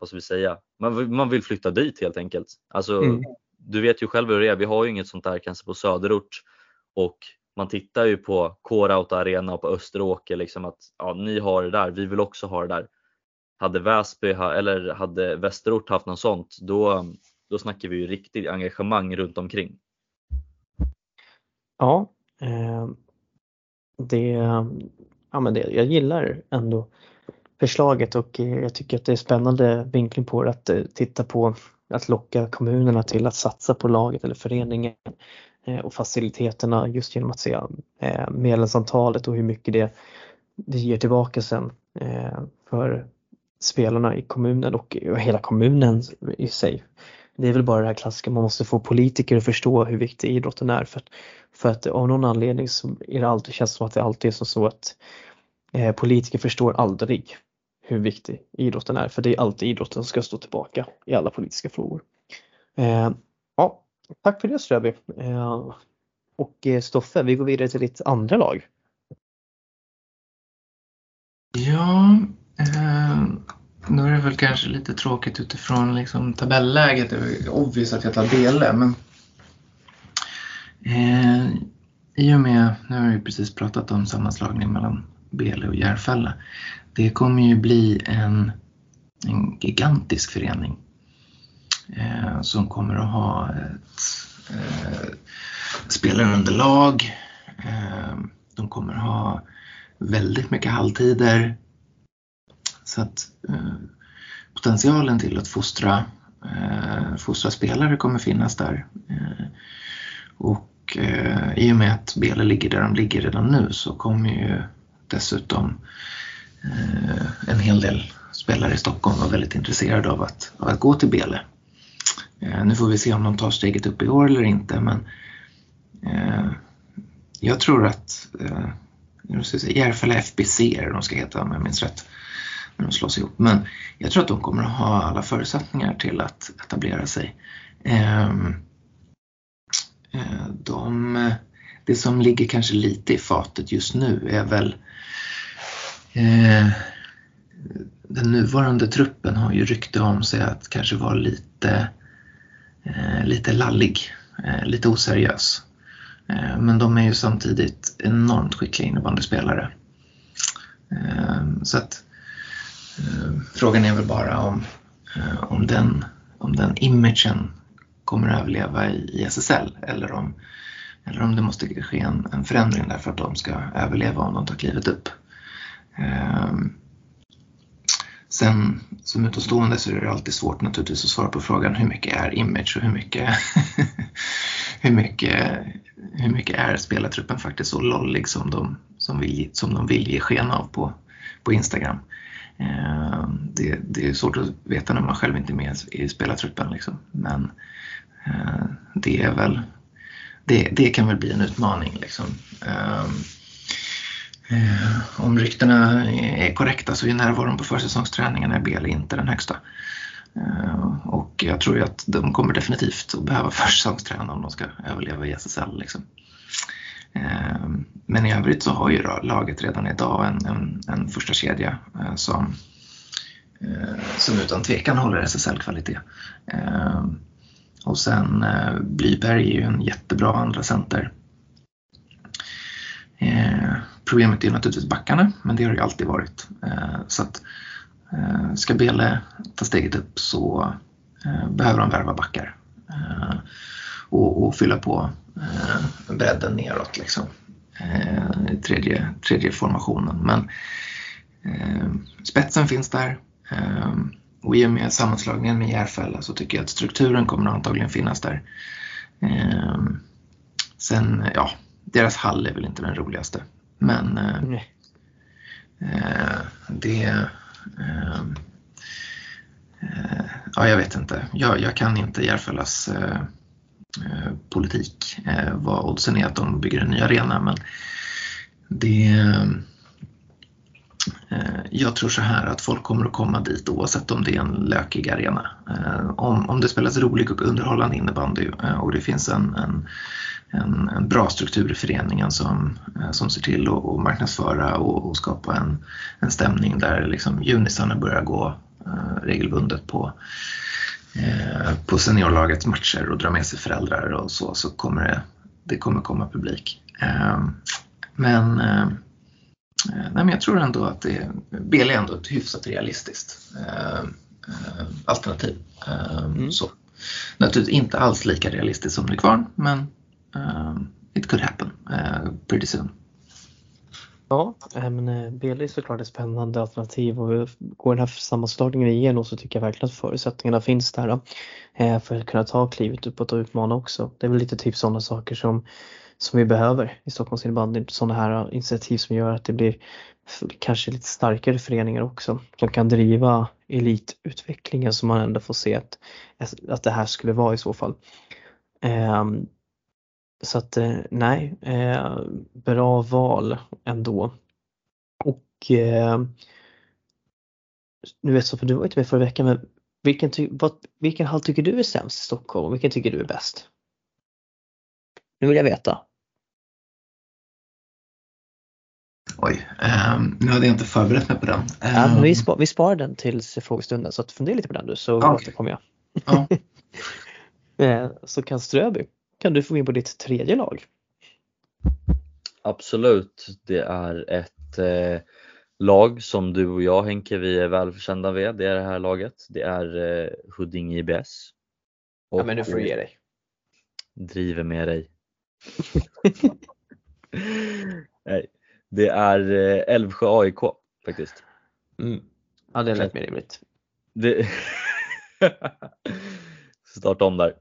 vad ska vi säga, man, man vill flytta dit helt enkelt. Alltså, mm. Du vet ju själv hur det är, vi har ju inget sånt där kanske på söderort och man tittar ju på K-Rauta Arena och på Österåker liksom att ja, ni har det där, vi vill också ha det där hade Väsby eller hade Västerort haft något sånt, då, då snackar vi ju riktigt engagemang runt omkring. Ja, eh, det, ja men det, jag gillar ändå förslaget och eh, jag tycker att det är spännande vinkling på det att eh, titta på att locka kommunerna till att satsa på laget eller föreningen eh, och faciliteterna just genom att se medlemsantalet och hur mycket det, det ger tillbaka sen för spelarna i kommunen och hela kommunen i sig. Det är väl bara det här klassiska, man måste få politiker att förstå hur viktig idrotten är för att, för att av någon anledning så är det alltid, känns som att det alltid är som så att eh, politiker förstår aldrig hur viktig idrotten är för det är alltid idrotten som ska stå tillbaka i alla politiska frågor. Eh, ja, tack för det Ströby. Eh, och eh, Stoffe, vi går vidare till ditt andra lag. Ja, Eh, nu är det väl kanske lite tråkigt utifrån liksom tabelläget. Det är obvious att jag tar Bele men eh, i och med, nu har vi precis pratat om sammanslagning mellan Bele och Järfälla. Det kommer ju bli en, en gigantisk förening eh, som kommer att ha ett eh, spelarunderlag. Eh, de kommer att ha väldigt mycket halvtider så att eh, potentialen till att fostra, eh, fostra spelare kommer finnas där. Eh, och eh, i och med att Bele ligger där de ligger redan nu så kommer ju dessutom eh, Eh, en hel del spelare i Stockholm var väldigt intresserade av att, av att gå till Bele. Eh, nu får vi se om de tar steget upp i år eller inte men eh, jag tror att Järfälla FBC är det de ska heta om jag minns rätt när de slås ihop. Men jag tror att de kommer att ha alla förutsättningar till att etablera sig. Ehm, de, det som ligger kanske lite i fatet just nu är väl eh, den nuvarande truppen har ju rykte om sig att kanske vara lite, eh, lite lallig, eh, lite oseriös. Eh, men de är ju samtidigt enormt skickliga innebandyspelare. Eh, så att Eh, frågan är väl bara om, eh, om, den, om den imagen kommer att överleva i SSL eller om, eller om det måste ske en, en förändring där för att de ska överleva om de tar klivet upp. Ehm, sen som utomstående så är det alltid svårt naturligtvis att svara på frågan hur mycket är image och hur mycket, [laughs] hur mycket, hur mycket är spelartruppen faktiskt så lollig som de, som, vill, som de vill ge sken av på, på Instagram. Eh, det, det, är svårt att veta när man själv inte är med i spelartruppen. Liksom. Men eh, det är väl det, det kan väl bli en utmaning. Liksom. Ehm, Eh, om ryktena är korrekta så är närvaron på försäsongsträningarna i BL inte den högsta. Eh, och jag tror ju att de kommer definitivt att behöva [laughs] försäsongsträna om de ska överleva i SSL. Liksom. Eh, men i övrigt så har ju laget redan idag en, en, en första kedja som, som utan tvekan håller SSL-kvalitet. Och sen Blyberg är ju en jättebra andra center. Problemet är naturligtvis backarna, men det har det ju alltid varit. Eh, så att eh, ska Bele ta steget upp så eh, behöver de värva backar och, och fylla på bredden neråt. Liksom tredje, tredje formationen. Men spetsen finns där och i och med sammanslagningen med Järfälla så tycker jag att strukturen kommer antagligen finnas där. Sen, ja, deras hall är väl inte den roligaste. Men eh, eh, det eh, Ja, jag vet inte. Jag, jag kan inte Järfällas eh, Eh, politik. Eh, vad oddsen är att de bygger en ny arena men det eh, jag tror så här att folk kommer att komma dit oavsett om det är en lökig arena. Om, om det spelas rolig och underhållande innebandy och det finns en, en, en, en bra struktur i föreningen som, som ser till att, att marknadsföra och, och skapa en, en stämning där liksom junisarna börjar gå regelbundet på Eh, på seniorlagets matcher och dra med sig föräldrar och så, så kommer det, det kommer komma publik. Eh, men, eh, nej, men jag tror ändå att det, BL är ändå ett hyfsat realistiskt alternativ. Mm. Så, naturligtvis inte alls lika realistiskt som Nykvarn, men Um, it could happen uh, pretty soon. Ja, eh, men eh, BL är såklart ett spännande alternativ och går den här sammanslagningen igenom så tycker jag verkligen att förutsättningarna finns där då, eh, för att kunna ta klivet uppåt och utmana också. Det är väl lite typ sådana saker som, som vi behöver i Stockholms innebandy. Sådana här eh, initiativ som gör att det blir kanske lite starkare föreningar också som kan driva elitutvecklingen som man ändå får se att, att det här skulle vara i så fall. Ehm, Ehm, så att eh, nej, eh, bra val ändå. Och eh, nu vet så för du var inte med förra veckan men vilken, vad, vilken hall tycker du är sämst i Stockholm och vilken tycker du är bäst? Nu vill jag veta. Oj, um, nu hade jag inte förberett mig på den. Um, ja, vi, spar, vi sparar den tills frågestunden så att fundera lite på den du så okay. återkommer jag. Ja. [laughs] Så kan Ströby kan du få in på ditt tredje lag. Absolut, det är ett eh, lag som du och jag Henke, vi är välkända med. Det är det här laget. Det är eh, Huddinge IBS. Och, ja men nu får du ge dig. Driver med dig. [laughs] Nej, det är eh, Älvsjö AIK faktiskt. Mm. Ja det lät mer rimligt. Det... [laughs] Starta om där.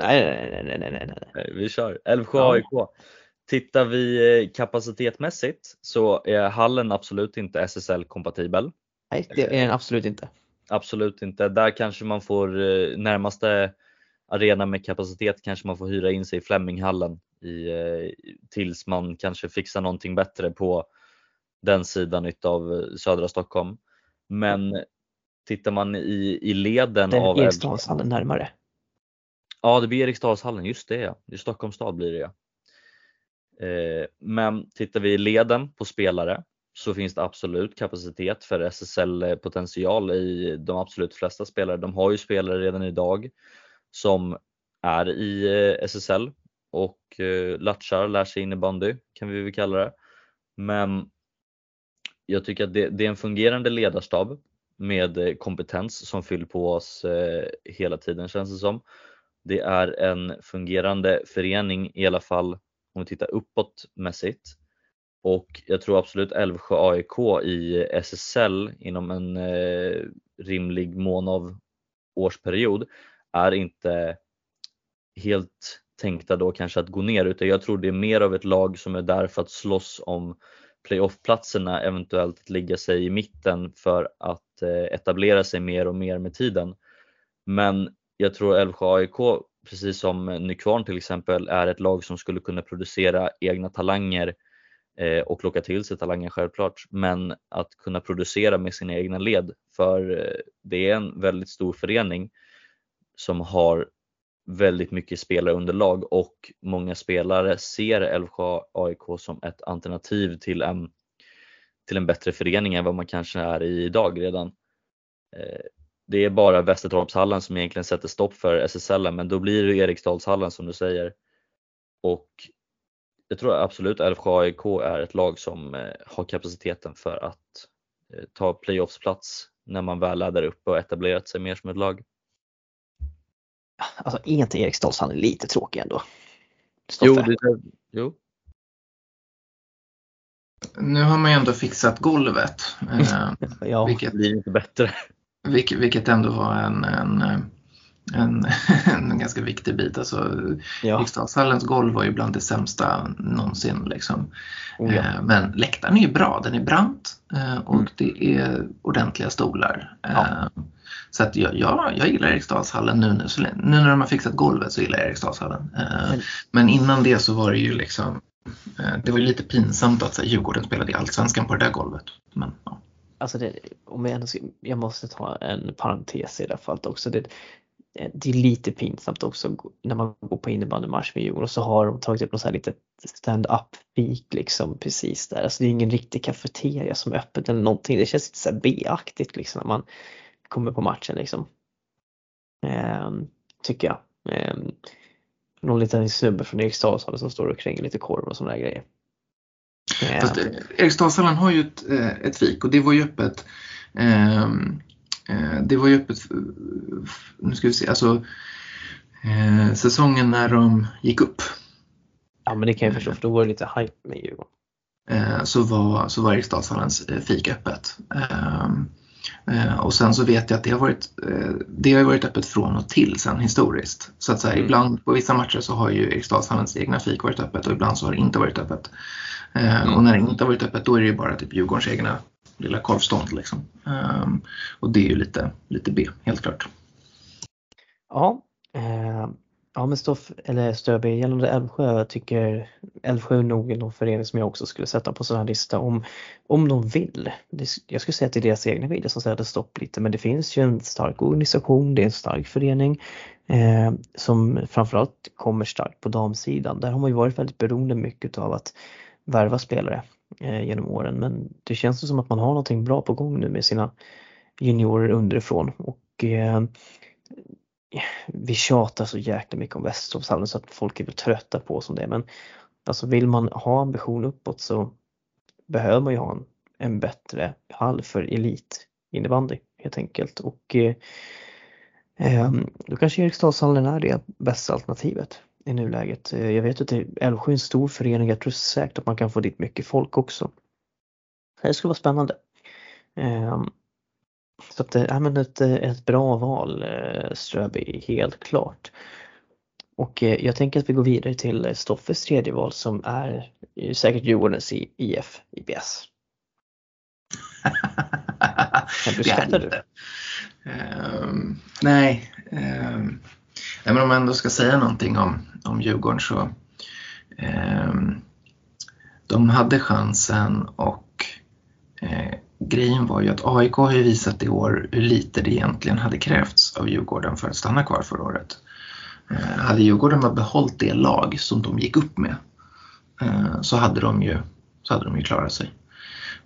Nej, nej, nej, nej, nej, nej. Vi kör. Älvsjö ja. Tittar vi eh, kapacitetmässigt så är hallen absolut inte SSL-kompatibel. Nej, det är den absolut inte. Absolut inte. Där kanske man får eh, närmaste arena med kapacitet kanske man får hyra in sig i Fleminghallen i, eh, tills man kanske fixar någonting bättre på den sidan av södra Stockholm. Men tittar man i, i leden den av Eriksdalshallen närmare. Ja, det blir Eriksdalshallen, just det ja. I Stockholms stad blir det ja. Eh, men tittar vi i leden på spelare så finns det absolut kapacitet för SSL-potential i de absolut flesta spelare. De har ju spelare redan idag som är i eh, SSL och eh, latchar, lär sig innebandy kan vi väl kalla det. Men jag tycker att det, det är en fungerande ledarstab med eh, kompetens som fyller på oss eh, hela tiden känns det som. Det är en fungerande förening i alla fall om vi tittar uppåt mässigt. Och jag tror absolut Älvsjö AIK i SSL inom en eh, rimlig mån av årsperiod är inte helt tänkta då kanske att gå ner utan jag tror det är mer av ett lag som är där för att slåss om playoffplatserna, eventuellt att ligga sig i mitten för att eh, etablera sig mer och mer med tiden. Men jag tror Älvsjö AIK, precis som Nykvarn till exempel, är ett lag som skulle kunna producera egna talanger eh, och locka till sig talanger självklart, men att kunna producera med sina egna led. För eh, det är en väldigt stor förening som har väldigt mycket spelarunderlag och många spelare ser Älvsjö AIK som ett alternativ till en, till en bättre förening än vad man kanske är i idag redan. Eh, det är bara Västertorpshallen som egentligen sätter stopp för SSL men då blir det Eriksdalshallen som du säger. Och jag tror absolut Älvsjö AIK är ett lag som eh, har kapaciteten för att eh, ta playoffsplats när man väl där uppe och etablerat sig mer som ett lag. Alltså är inte Eriksdalshallen lite tråkig ändå? Jo, det, jo. Nu har man ju ändå fixat golvet. Eh, [laughs] ja, vilket blir inte bättre. Vilket, vilket ändå var en, en, en, [laughs] en ganska viktig bit. Alltså, ja. Riksdalshallens golv var ju bland det sämsta någonsin. Liksom. Oh ja. Eh, men läktaren är ju bra, den är brant eh, och mm. det är ordentliga stolar. Ja. Så att jag, jag, jag gillar Eriksdalshallen nu, nu, nu när de har fixat golvet så gillar jag Eriksdalshallen. Men, men innan det så var det ju liksom det var lite pinsamt att så, Djurgården spelade i Allsvenskan på det där golvet. Men, ja alltså det, om jag, ändå, jag måste ta en parentes i det här fallet också. Det, det är lite pinsamt också när man går på innebandymatch med Djurgården och så har de tagit upp något så här litet stand-up fik liksom precis där. Alltså det är ingen riktig kafeteria som är öppet eller någonting. Det känns lite så här B-aktigt liksom när man kommer på matchen liksom. Ehm, tycker jag. Ehm, någon liten snubbe från Eriksdalshallen som står och kränger lite korv och sådana grejer. Fast eh, Eriksdalshallen har ju ett, eh, ett fik och det var ju öppet ehm, eh, det var ju öppet, nu ska vi se, alltså eh, säsongen när de gick upp. Ja men det kan jag förstå för då var det lite hype med Djurgården. Eh, så var, så var Eriksdalshallens fik öppet. Eh, Eh, och sen så vet jag att det har varit, eh, det har varit öppet från och till sen historiskt. Så att säga, mm. ibland på vissa matcher så har ju Eriksdalshallens egna fik varit öppet och ibland så har det inte varit öppet. Eh, mm. Och när det inte har varit öppet då är det ju bara typ Djurgårdens egna lilla korvstånd. Liksom. Um, och det är ju lite, lite B, helt klart. Ja, eh, Ja men Stoff, eller Stöby, gällande Älvsjö, jag tycker Älvsjö är nog någon förening som jag också skulle sätta på sån här lista om, om de vill. Jag skulle säga att det är deras egna video som sätter stopp lite men det finns ju en stark organisation, det är en stark förening eh, som framförallt kommer starkt på damsidan. Där har man ju varit väldigt beroende mycket av att värva spelare eh, genom åren. Men det känns som att man har någonting bra på gång nu med sina juniorer underifrån. Och eh, vi tjatar så jäkla mycket om Västertorpshallen så att folk är väl trötta på oss om det. Men alltså vill man ha ambition uppåt så behöver man ju ha en, en bättre hall för elitinnebandy helt enkelt. Och eh, eh, då kanske Eriksdalshallen är det bästa alternativet i nuläget. Eh, jag vet att Älvsjö är en stor förening, jag tror säkert att man kan få dit mycket folk också. Det skulle vara spännande. Eh, så att, ja, men ett, ett bra val eh, Ströby, helt klart. Och eh, jag tänker att vi går vidare till Stoffes tredje val som är säkert Djurgårdens IF IBS. Hur [laughs] skrattar du? Um, nej, um, men om man ändå ska säga någonting om, om Djurgården så eh, de hade chansen och eh, grejen var ju att AIK har ju visat i år hur lite det egentligen hade krävts av Djurgården för att stanna kvar förra året. Eh, hade Djurgården behållit det lag som de gick upp med eh, så hade de ju, så hade de ju klarat sig.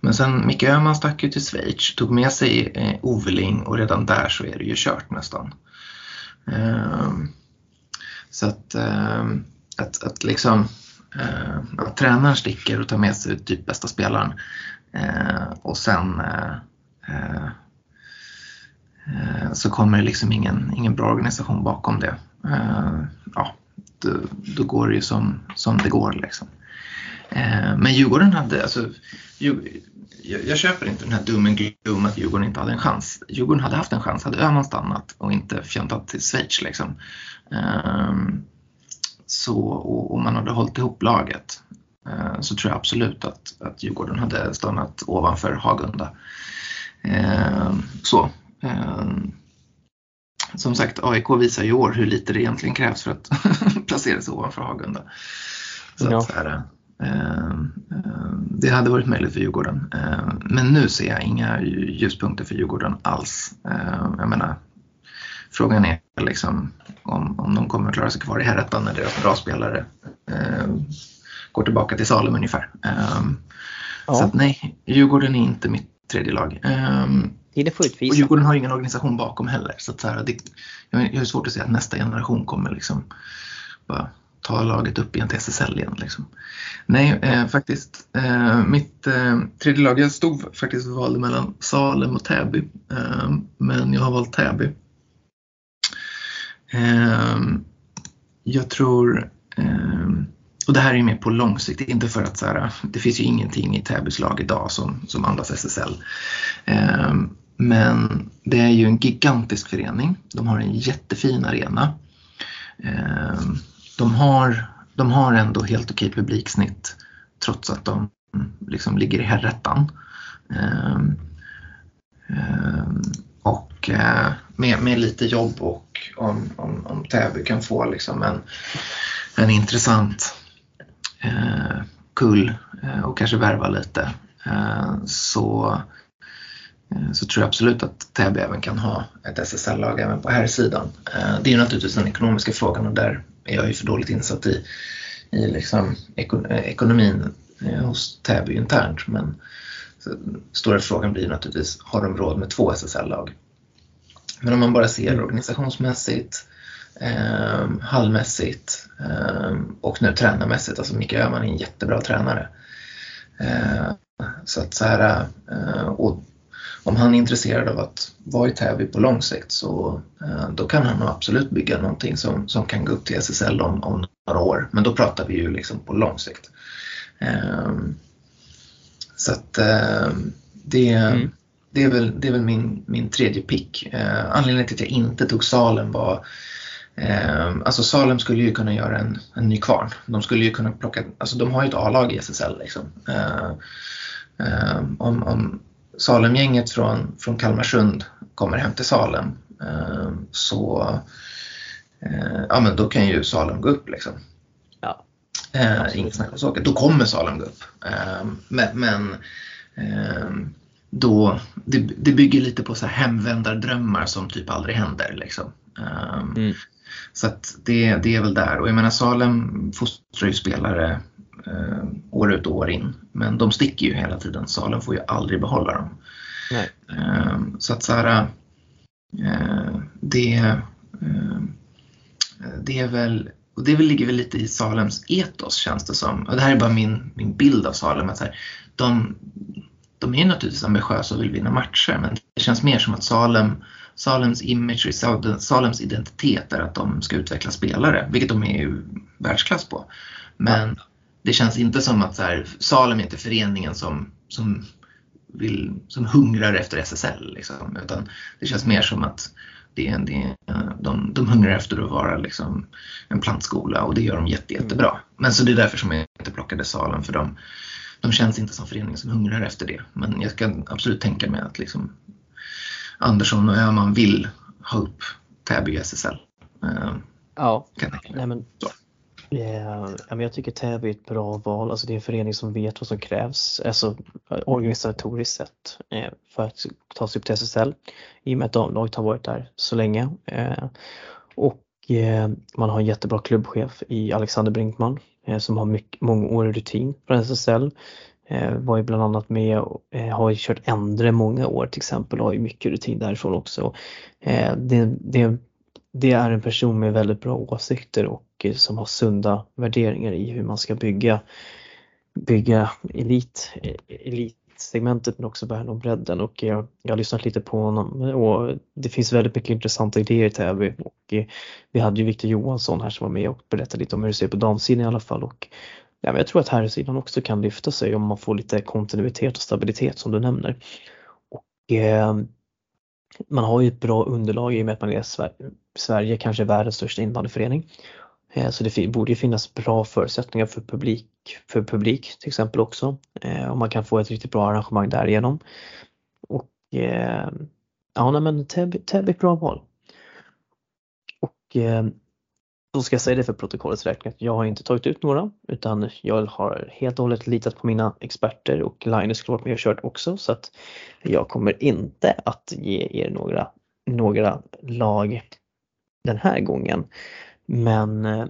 Men sen Micke Öhman stack ju till Schweiz, tog med sig eh, Oveling och redan där så är det ju kört nästan. Ehm, så att, ehm, att, att liksom eh, att tränaren sticker och tar med sig typ bästa spelaren Eh, och sen eh, eh, så kommer det liksom ingen, ingen bra organisation bakom det. Eh, ja, då, då, går det ju som, som det går. Liksom. Eh, men Djurgården hade, alltså, jag, jag, köper inte den här dummen and gloom att Djurgården inte hade en chans. Djurgården hade haft en chans, hade Öhman stannat och inte fjantat till Schweiz. Liksom så, och, och, man hade hållit ihop laget. Eh, så tror jag absolut att, att Djurgården hade stannat ovanför Hagunda. Eh, så. Eh, som sagt, AIK visar ju år hur lite det egentligen krävs för att [laughs] placera sig ovanför Hagunda. Så ja. att, här, det hade varit möjligt för Djurgården. Men nu ser jag inga ljuspunkter för Djurgården alls. Jag menar, frågan är liksom, om, om de kommer att klara sig kvar i herrettan när deras bra spelare eh, går tillbaka till Salem ungefär. Eh, ja. Så att, nej, Djurgården är inte mitt tredje lag. Eh, det får utvisa. Och Djurgården har ingen organisation bakom heller. Så, att så här, det, jag har svårt att se att nästa generation kommer liksom bara ta laget upp igen till SSL igen. Liksom. Nej, eh, faktiskt. Eh, mitt eh, tredje lag, jag stod faktiskt och valde mellan Salem och Täby. Eh, men jag har valt Täby. Eh, jag tror, eh, och det här är ju mer på lång sikt, inte för att så här, det finns ju ingenting i Täbys lag idag som, som andas SSL. Ehm, men det är ju en gigantisk förening. De har en jättefin arena. Ehm, de har, de har ändå helt okej publiksnitt trots att de liksom ligger i herrettan. Ehm, och eh, med, med lite jobb och om, om, om Täby kan få liksom en, en intressant eh, kull eh, och kanske värva lite eh, så, eh, så tror jag absolut att Täby även kan ha ett SSL-lag även på här sidan. Eh, det är naturligtvis den ekonomiska frågan och där är jag ju för dåligt insatt i, i liksom eh, ekonomin eh, hos Täby internt. Men stora frågan blir naturligtvis, har de råd med två SSL-lag? Men om man bara ser mm. organisationsmässigt, eh, hallmässigt eh, och nu tränarmässigt, alltså Micke Öhman är en jättebra tränare. Eh, så att så här, eh, och om han är intresserad av att vara i Täby på lång sikt så eh, då kan han absolut bygga någonting som, som kan gå upp till SSL om, om några år. Men då pratar vi ju liksom på lång sikt. Eh, så att det, mm det är väl, det är väl min, min tredje pick. Eh, anledningen till att jag inte tog Salem var eh, Alltså Salem skulle ju kunna göra en, en ny kvarn. De skulle ju kunna plocka, alltså de har ju ett A-lag i SSL liksom. Eh, eh, om, om Salemgänget från, från Kalmarsund kommer hem till Salem eh, så eh, ja, men då kan ju Salem gå upp liksom. Ja. Inget snack om saker. Då kommer Salem gå upp. men, men då, det, det bygger lite på så här hemvändardrömmar som typ aldrig händer. Liksom. Um, mm. Så att det, det är väl där. Och jag menar Salem fostrar ju spelare uh, år ut och år in. Men de sticker ju hela tiden. Salem får ju aldrig behålla dem. Um, så att så här, uh, det, uh, det är väl och det ligger väl lite i Salems etos känns det som. Och det här är bara min, min bild av Salem. Att så här, de, de är naturligtvis ambitiösa och vill vinna matcher men det känns mer som att Salem, Salems image, Salems identitet är att de ska utveckla spelare, vilket de är ju världsklass på. Men det känns inte som att så här, Salem är inte föreningen som, som, vill, som hungrar efter SSL. Liksom, utan det känns mer som att det är, det är, de, de hungrar efter att vara liksom en plantskola och det gör de jätte, jättebra. Men så det är därför som jag inte plockade Salem för de, de känns inte som föreningen som hungrar efter det. Men jag kan absolut tänka mig att liksom Andersson och Öhman vill ha upp Täby i SSL. Uh, ja, nej men, yeah, jag tycker Täby är ett bra val. Alltså det är en förening som vet vad som krävs alltså, organisatoriskt sett eh, för att ta sig upp till SSL. I och med att damlaget har varit där så länge. Eh, och Eh, man har en jättebra klubbchef i Alexander Brinkman eh, som har mycket, mångårig rutin från SSL. Eh, var ju bland annat med och har ju kört Endre många år till exempel och har ju mycket rutin därifrån också. Det, det, det är en person med väldigt bra åsikter och som har sunda värderingar i hur man ska bygga, bygga elit, elit segmentet men också värna om bredden. Och jag, jag har lyssnat lite på honom. Och det finns väldigt mycket intressanta idéer i Täby. Och eh, vi hade ju Viktor Johansson här som var med och berättade lite om hur det ser på damsidan i alla fall. Och ja, men jag tror att herrsidan också kan lyfta sig om man får lite kontinuitet och stabilitet som du nämner. Och eh, man har ju ett bra underlag i och med att man är Sverige, Sverige kanske världens största invandrarförening. Eh, så det borde finnas bra förutsättningar för publik, för publik till exempel också. Eh, och man kan få ett riktigt bra arrangemang därigenom. Och eh, ja, nej, men Täby, är ett bra val. Och eh, då ska jag säga det för protokollets räkning att jag har inte tagit ut några utan jag har helt och hållet litat på mina experter och Linus skulle varit med och kört också så att jag kommer inte att ge er några, några lag den här gången. Men eh,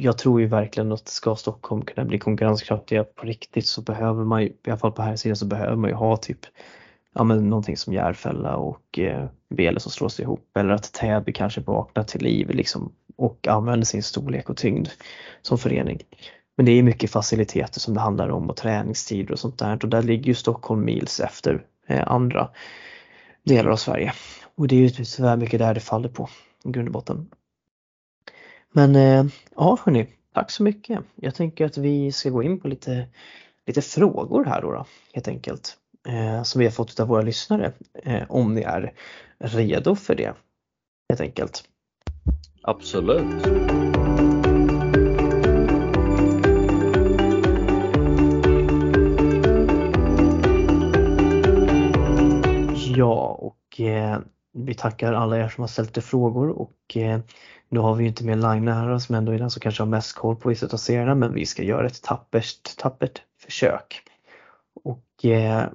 jag tror ju verkligen att ska Stockholm kunna bli konkurrenskraftiga på riktigt så behöver man ju, i alla fall på här sidan så behöver man ju ha typ ja, men någonting som Järfälla och eh, Bele som slås ihop eller att Täby kanske vaknar till liv liksom och använder sin storlek och tyngd som förening. Men det är mycket faciliteter som det handlar om och träningstider och sånt där och där ligger ju Stockholm mils efter eh, andra delar av Sverige. Och det är ju tyvärr mycket där det faller på i grund och botten. Men eh, ja hörni, tack så mycket. Jag tänker att vi ska gå in på lite, lite frågor här då, då helt enkelt. Eh, som vi har fått av våra lyssnare. Eh, om ni är redo för det helt enkelt. Absolut. Ja, och eh, vi tackar alla er som har ställt frågor och eh, nu har vi ju inte med Line här som ändå är den som alltså kanske har mest koll på vissa av serierna men vi ska göra ett tappert, tappert försök. Och eh,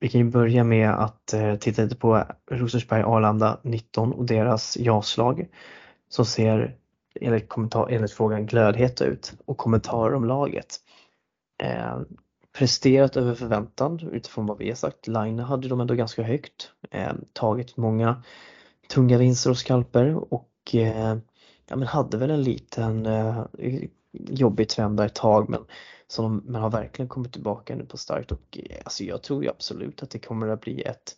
vi kan ju börja med att eh, titta lite på Rosersberg Arlanda 19 och deras jaslag som ser enligt, kommentar, enligt frågan glödheta ut och kommentarer om laget. Eh, presterat över förväntan utifrån vad vi har sagt. Line hade de ändå ganska högt, eh, tagit många tunga vinster och skalper och eh, ja, men hade väl en liten eh, jobbig trend där ett tag men som men har verkligen kommit tillbaka nu på starkt och eh, alltså jag tror ju absolut att det kommer att bli ett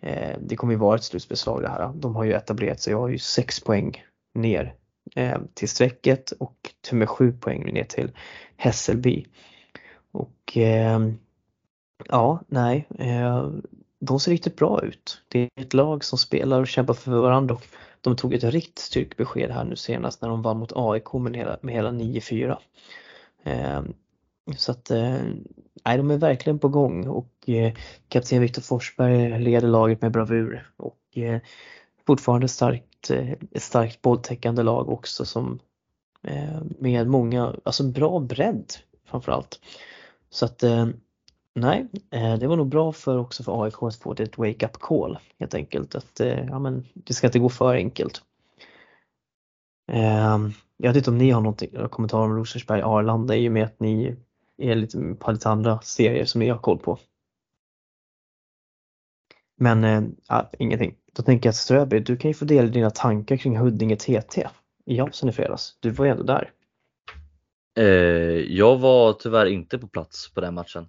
eh, det kommer ju vara ett slutspelslag det här. De har ju etablerat sig, jag har ju 6 poäng ner eh, till strecket och till med 7 poäng ner till Hässelby. Och eh, ja, nej, eh, de ser riktigt bra ut. Det är ett lag som spelar och kämpar för varandra och de tog ett riktigt styrkebesked här nu senast när de vann mot AIK med hela, med hela 9-4. Eh, så att eh, nej, de är verkligen på gång och eh, kapten Viktor Forsberg leder laget med bravur och eh, fortfarande starkt, eh, ett starkt bolltäckande lag också som eh, med många, alltså bra bredd framförallt. Så att eh, nej, eh, det var nog bra för också för AIK att få ett wake-up call helt enkelt att eh, ja, men det ska inte gå för enkelt. Ehm, jag vet inte om ni har någon kommentar om Rosersberg Arlanda i och med att ni är lite på lite andra serier som ni har koll på. Men äh, ingenting. Då tänker jag att Ströby, du kan ju få dela dina tankar kring Huddinge TT i Japsen i fredags. Du var ju ändå där. Jag var tyvärr inte på plats på den matchen.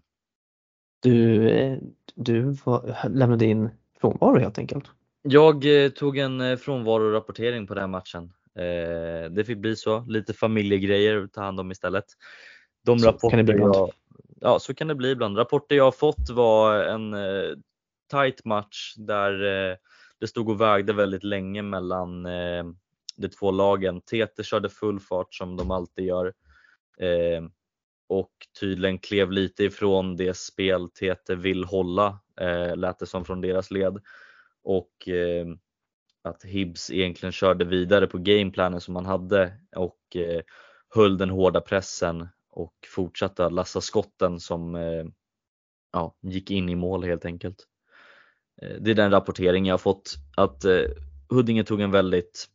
Du, eh, du var, lämnade in frånvaro helt enkelt? Jag eh, tog en frånvarorapportering på den matchen. Eh, det fick bli så, lite familjegrejer att ta hand om istället. De så rapporter kan det bli jag, ja, så kan det bli ibland. Rapporter jag har fått var en eh, tight match där eh, det stod och vägde väldigt länge mellan eh, de två lagen. Tete körde full fart som de alltid gör eh, och tydligen klev lite ifrån det spel Tete vill hålla, eh, lät det som från deras led. Och eh, att Hibs egentligen körde vidare på gameplanen som man hade och eh, höll den hårda pressen och fortsatte lassa skotten som eh, ja, gick in i mål helt enkelt. Eh, det är den rapportering jag har fått att eh, Huddinge tog en väldigt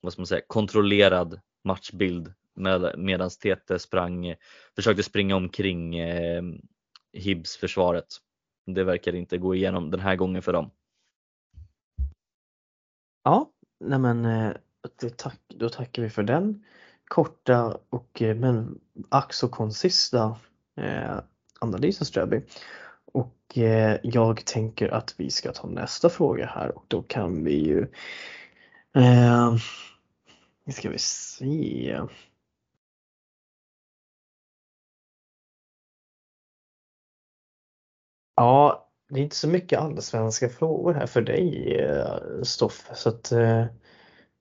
vad ska man säga, kontrollerad matchbild med, medan Tete sprang, försökte springa omkring eh, Hibs försvaret. Det verkar inte gå igenom den här gången för dem. Ja, nej men eh, tack, då tackar vi för den korta och eh, men ack så konsista eh, analysen Ströby. Och eh, jag tänker att vi ska ta nästa fråga här och då kan vi ju eh, ska vi se. Ja, det är inte så mycket allsvenska frågor här för dig eh, Stoff Stoffe så att eh,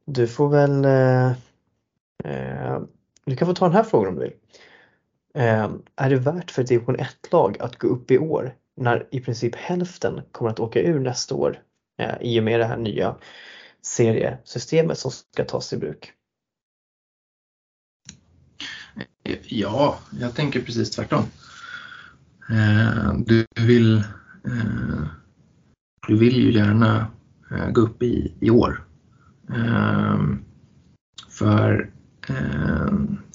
du får väl eh, Eh, du kan få ta den här frågan om du vill. Eh, är det värt för ett division 1-lag att gå upp i år när i princip hälften kommer att åka ur nästa år eh, i och med det här nya seriesystemet som ska tas i bruk? Ja, jag tänker precis tvärtom. Eh, du vill, eh, du vill ju gärna eh, gå upp i, i år för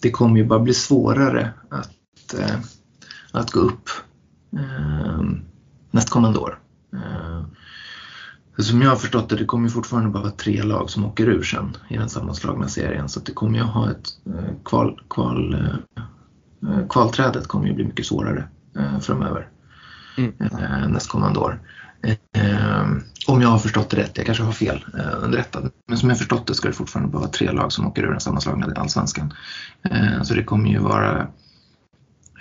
det kommer ju bara bli svårare att, eh, att gå upp nästkommande år. Som jag har förstått det, det kommer ju fortfarande bara vara tre lag som åker ur sen i den sammanslagna serien. Så det kommer ju ha ett eh, kval, kval, eh, kvalträdet kommer ju bli mycket svårare framöver. Mm. Nästkommande år. Om jag har förstått det rätt, jag kanske har fel eh, underrättad. Men som jag förstått det ska det fortfarande bara vara tre lag som åker ur den sammanslagna allsvenskan. Eh, så det kommer ju vara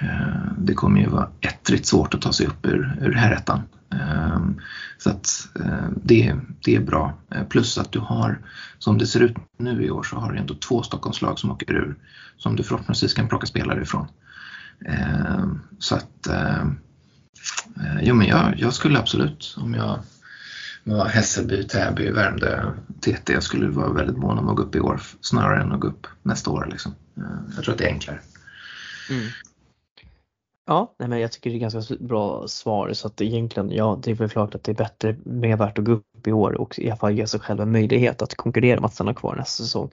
eh, det kommer ju vara ettrigt svårt att ta sig upp ur, ur herrettan. Eh, så att eh, det, det är bra. Eh, plus att du har, som det ser ut nu i år, så har du ändå två Stockholmslag som åker ur som du förhoppningsvis kan plocka spelare ifrån. Ehm, så att ehm, eh, Jo men jag, jag skulle absolut, om jag var Hässelby, Täby, Värmdö, TT. Jag skulle vara väldigt mån om att gå upp i år snarare än att gå upp nästa år. Liksom. Eh, jag tror att det är enklare. Mm. Ja, nej men jag tycker det är ganska bra svar så att egentligen, ja det är väl klart att det är bättre, mer värt att gå upp i år och i alla fall ge sig själv en möjlighet att konkurrera om att stanna kvar nästa säsong.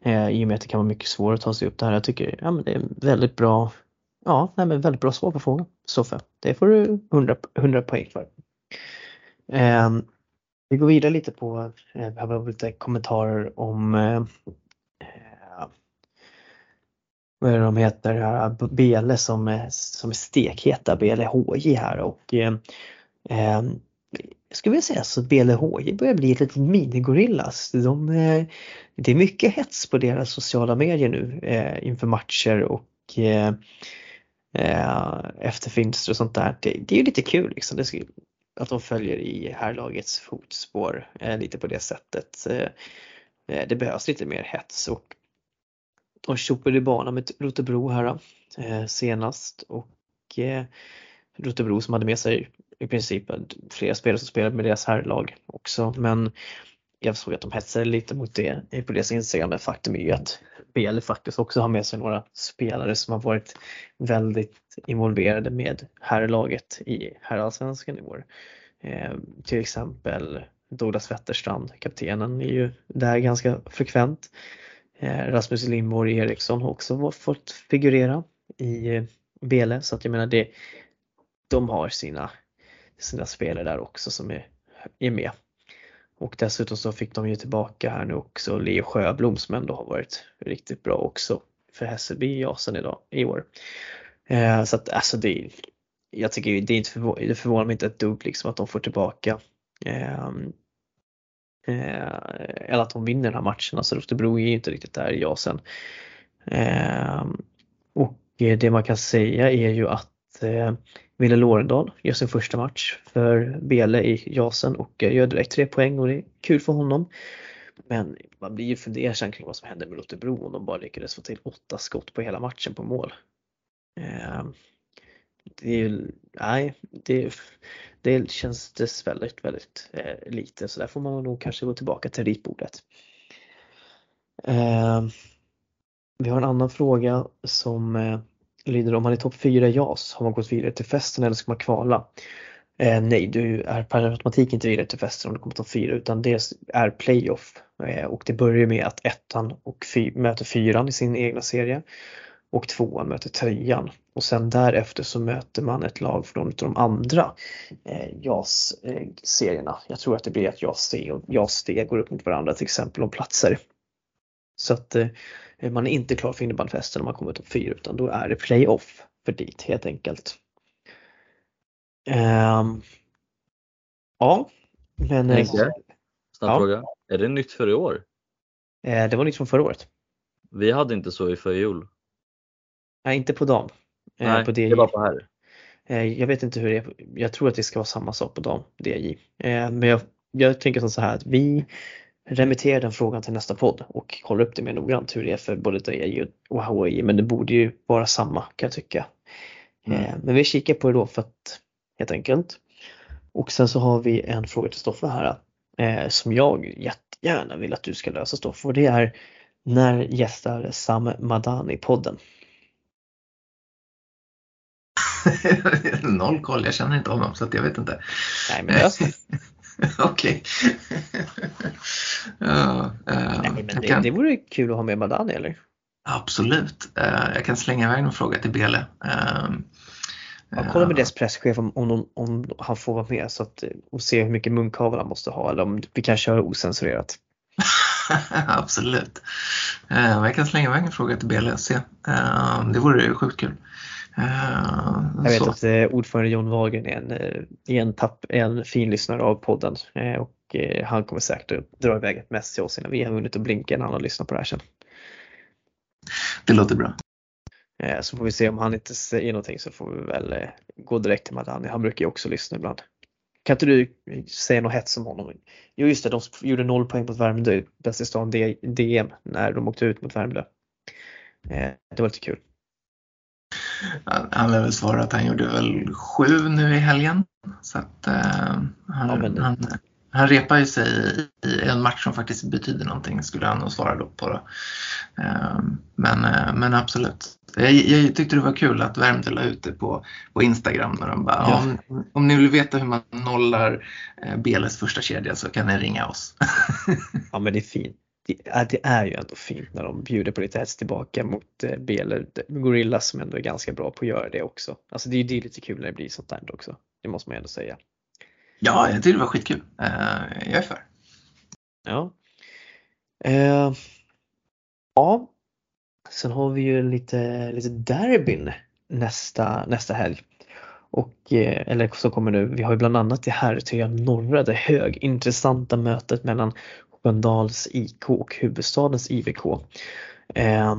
Eh, I och med att det kan vara mycket svårare att ta sig upp det här. Jag tycker ja, men det är väldigt bra, ja, nej men väldigt bra svar på frågan. Soffe, det får du 100, 100 poäng för. Eh, vi går vidare lite på, eh, vi har lite kommentarer om eh, eh vad är det de heter, Bele som är, som är stekheta, Bele HJ här och eh, eh, jag säga så att HJ börjar bli ett litet minigorillas. De, eh, det är mycket hets på deras sociala medier nu eh, inför matcher och eh, Eh, efter finster och sånt där. Det, det är ju lite kul liksom. Det att de följer i herrlagets fotspår eh, lite på det sättet. Eh, eh det behövs lite mer hets och de tjoppade bana med Rotebro här eh, senast och eh, Rotebro som hade med sig i princip flera spelare som spelade med deras herrlag också men jag såg att de hetsade lite mot det på deras Instagram men faktum är ju att BL faktiskt också har med sig några spelare som har varit väldigt involverade med herrlaget i herrallsvenskan i år. Eh, till exempel Douglas Wetterstrand, kaptenen, är ju där ganska frekvent. Eh, Rasmus Lindborg Eriksson har också fått figurera i eh, BL så att jag menar det, de har sina, sina spelare där också som är, är med. Och dessutom så fick de ju tillbaka här nu också Leo Sjöblom som ändå har varit riktigt bra också för Hässelby i Jasen idag, i år. Eh, så att alltså det, jag tycker det, är inte förvå det förvånar mig inte ett dugg liksom att de får tillbaka eh, eh, eller att de vinner den här matchen. Alltså Rotebro är ju inte riktigt där i Jasen. Eh, och det man kan säga är ju att eh, Wille Lorendal gör sin första match för Bele i Jasen och gör direkt tre poäng och det är kul för honom. Men man blir ju fundersam kring vad som hände med Lottebro om de bara lyckades få till åtta skott på hela matchen på mål. Ehm, det, är, nej, det, det känns det väldigt, väldigt lite så där får man nog kanske gå tillbaka till ritbordet. Ehm, vi har en annan fråga som eh, lyder om man är topp 4 i JAS, har man gått vidare till festen eller ska man kvala? Eh, nej, du är per automatik inte vidare till festen om du kommer topp 4 utan det är playoff eh, och det börjar med att ettan och fy, möter fyran i sin egna serie och tvåan möter trean och sen därefter så möter man ett lag från de andra eh, JAS-serierna. Eh, Jag tror att det blir att JAS C och JAS D går upp mot varandra till exempel om platser. Så att eh, man är inte klar för innebandyfesten om man kommer topp 4 utan då är det playoff för dit helt enkelt. Um, ja, men... Eh, Snabb ja. fråga. Är det nytt för i år? Eh, det var nytt från förra året. Vi hade inte så i förjol. Nej, inte på dam. Eh, Nej, på DJ. det var på herr. Eh, jag vet inte hur det är. Jag tror att det ska vara samma sak på dam, DJ. Eh, men jag, jag tänker så här att vi remitterar den frågan till nästa podd och kollar upp det mer noggrant hur det är för både DJ och HI. Men det borde ju vara samma kan jag tycka. Mm. Men vi kikar på det då för att helt enkelt. Och sen så har vi en fråga till Stoffe här som jag jättegärna vill att du ska lösa Stoffe och det är när gästar Sam Madani podden? [laughs] Noll koll, jag känner inte honom så jag vet inte. Nej men lös [laughs] [laughs] Okej. ja, Nej, men jag det, kan- det vore kul att ha med Madani eller? Absolut. Eh, jag kan slänga iväg någon fråga till Bele. Eh, Ja, kolla med eh, deras presschef om, om, om han får vara med så att, och se hur mycket munkavel han måste ha eller om vi kan köra osensurerat. [laughs] Absolut. Jag kan slänga iväg en fråga till Bele och se. Eh, det vore sjukt kul. Eh, Jag vet så. att eh, ordförande John Wahlgren är en, eh, en, tapp, en fin lyssnare av podden och han kommer säkert att dra iväg ett mess till oss innan vi har hunnit att blinka när han har lyssnat på det här sen. Det låter bra. Så får vi se om han inte säger någonting så får vi väl gå direkt till Madani. Han brukar ju också lyssna ibland. Kan inte du säga något hets om honom? Jo just det, de gjorde noll poäng mot Värmdö, bäst i stan DM när de åkte ut mot Värmdö. Det var lite kul. Han han lär väl svara att han gjorde väl sju nu i helgen. Så att eh, han, Ja, men- han, han repar ju sig i, en match som faktiskt betyder någonting skulle han nog svara då på. Då. Eh, men, eh, men absolut. Jag, jag tyckte det var kul att Värmdö la ut det på, på Instagram när de bara, Ja. om, om ni vill veta hur man nollar eh, Beles första kedja så kan ni ringa oss. [laughs] Ja men det är fint. Det är, det är ju ändå fint när de bjuder på lite hets tillbaka mot eh, B eller Gorillas som ändå är ganska bra på att göra det också. Alltså det är det är lite kul när det blir sånt där också. Det måste man ändå säga. Ja, jag tyckte det var skitkul. Eh, jag är för. Ja. Eh, ja. Sen har vi ju lite, lite derbyn nästa, nästa helg. Och, eller som kommer nu, vi har ju bland annat det här tröjan norra, det högintressanta mötet mellan Sköndals IK och huvudstadens IVK. Eh,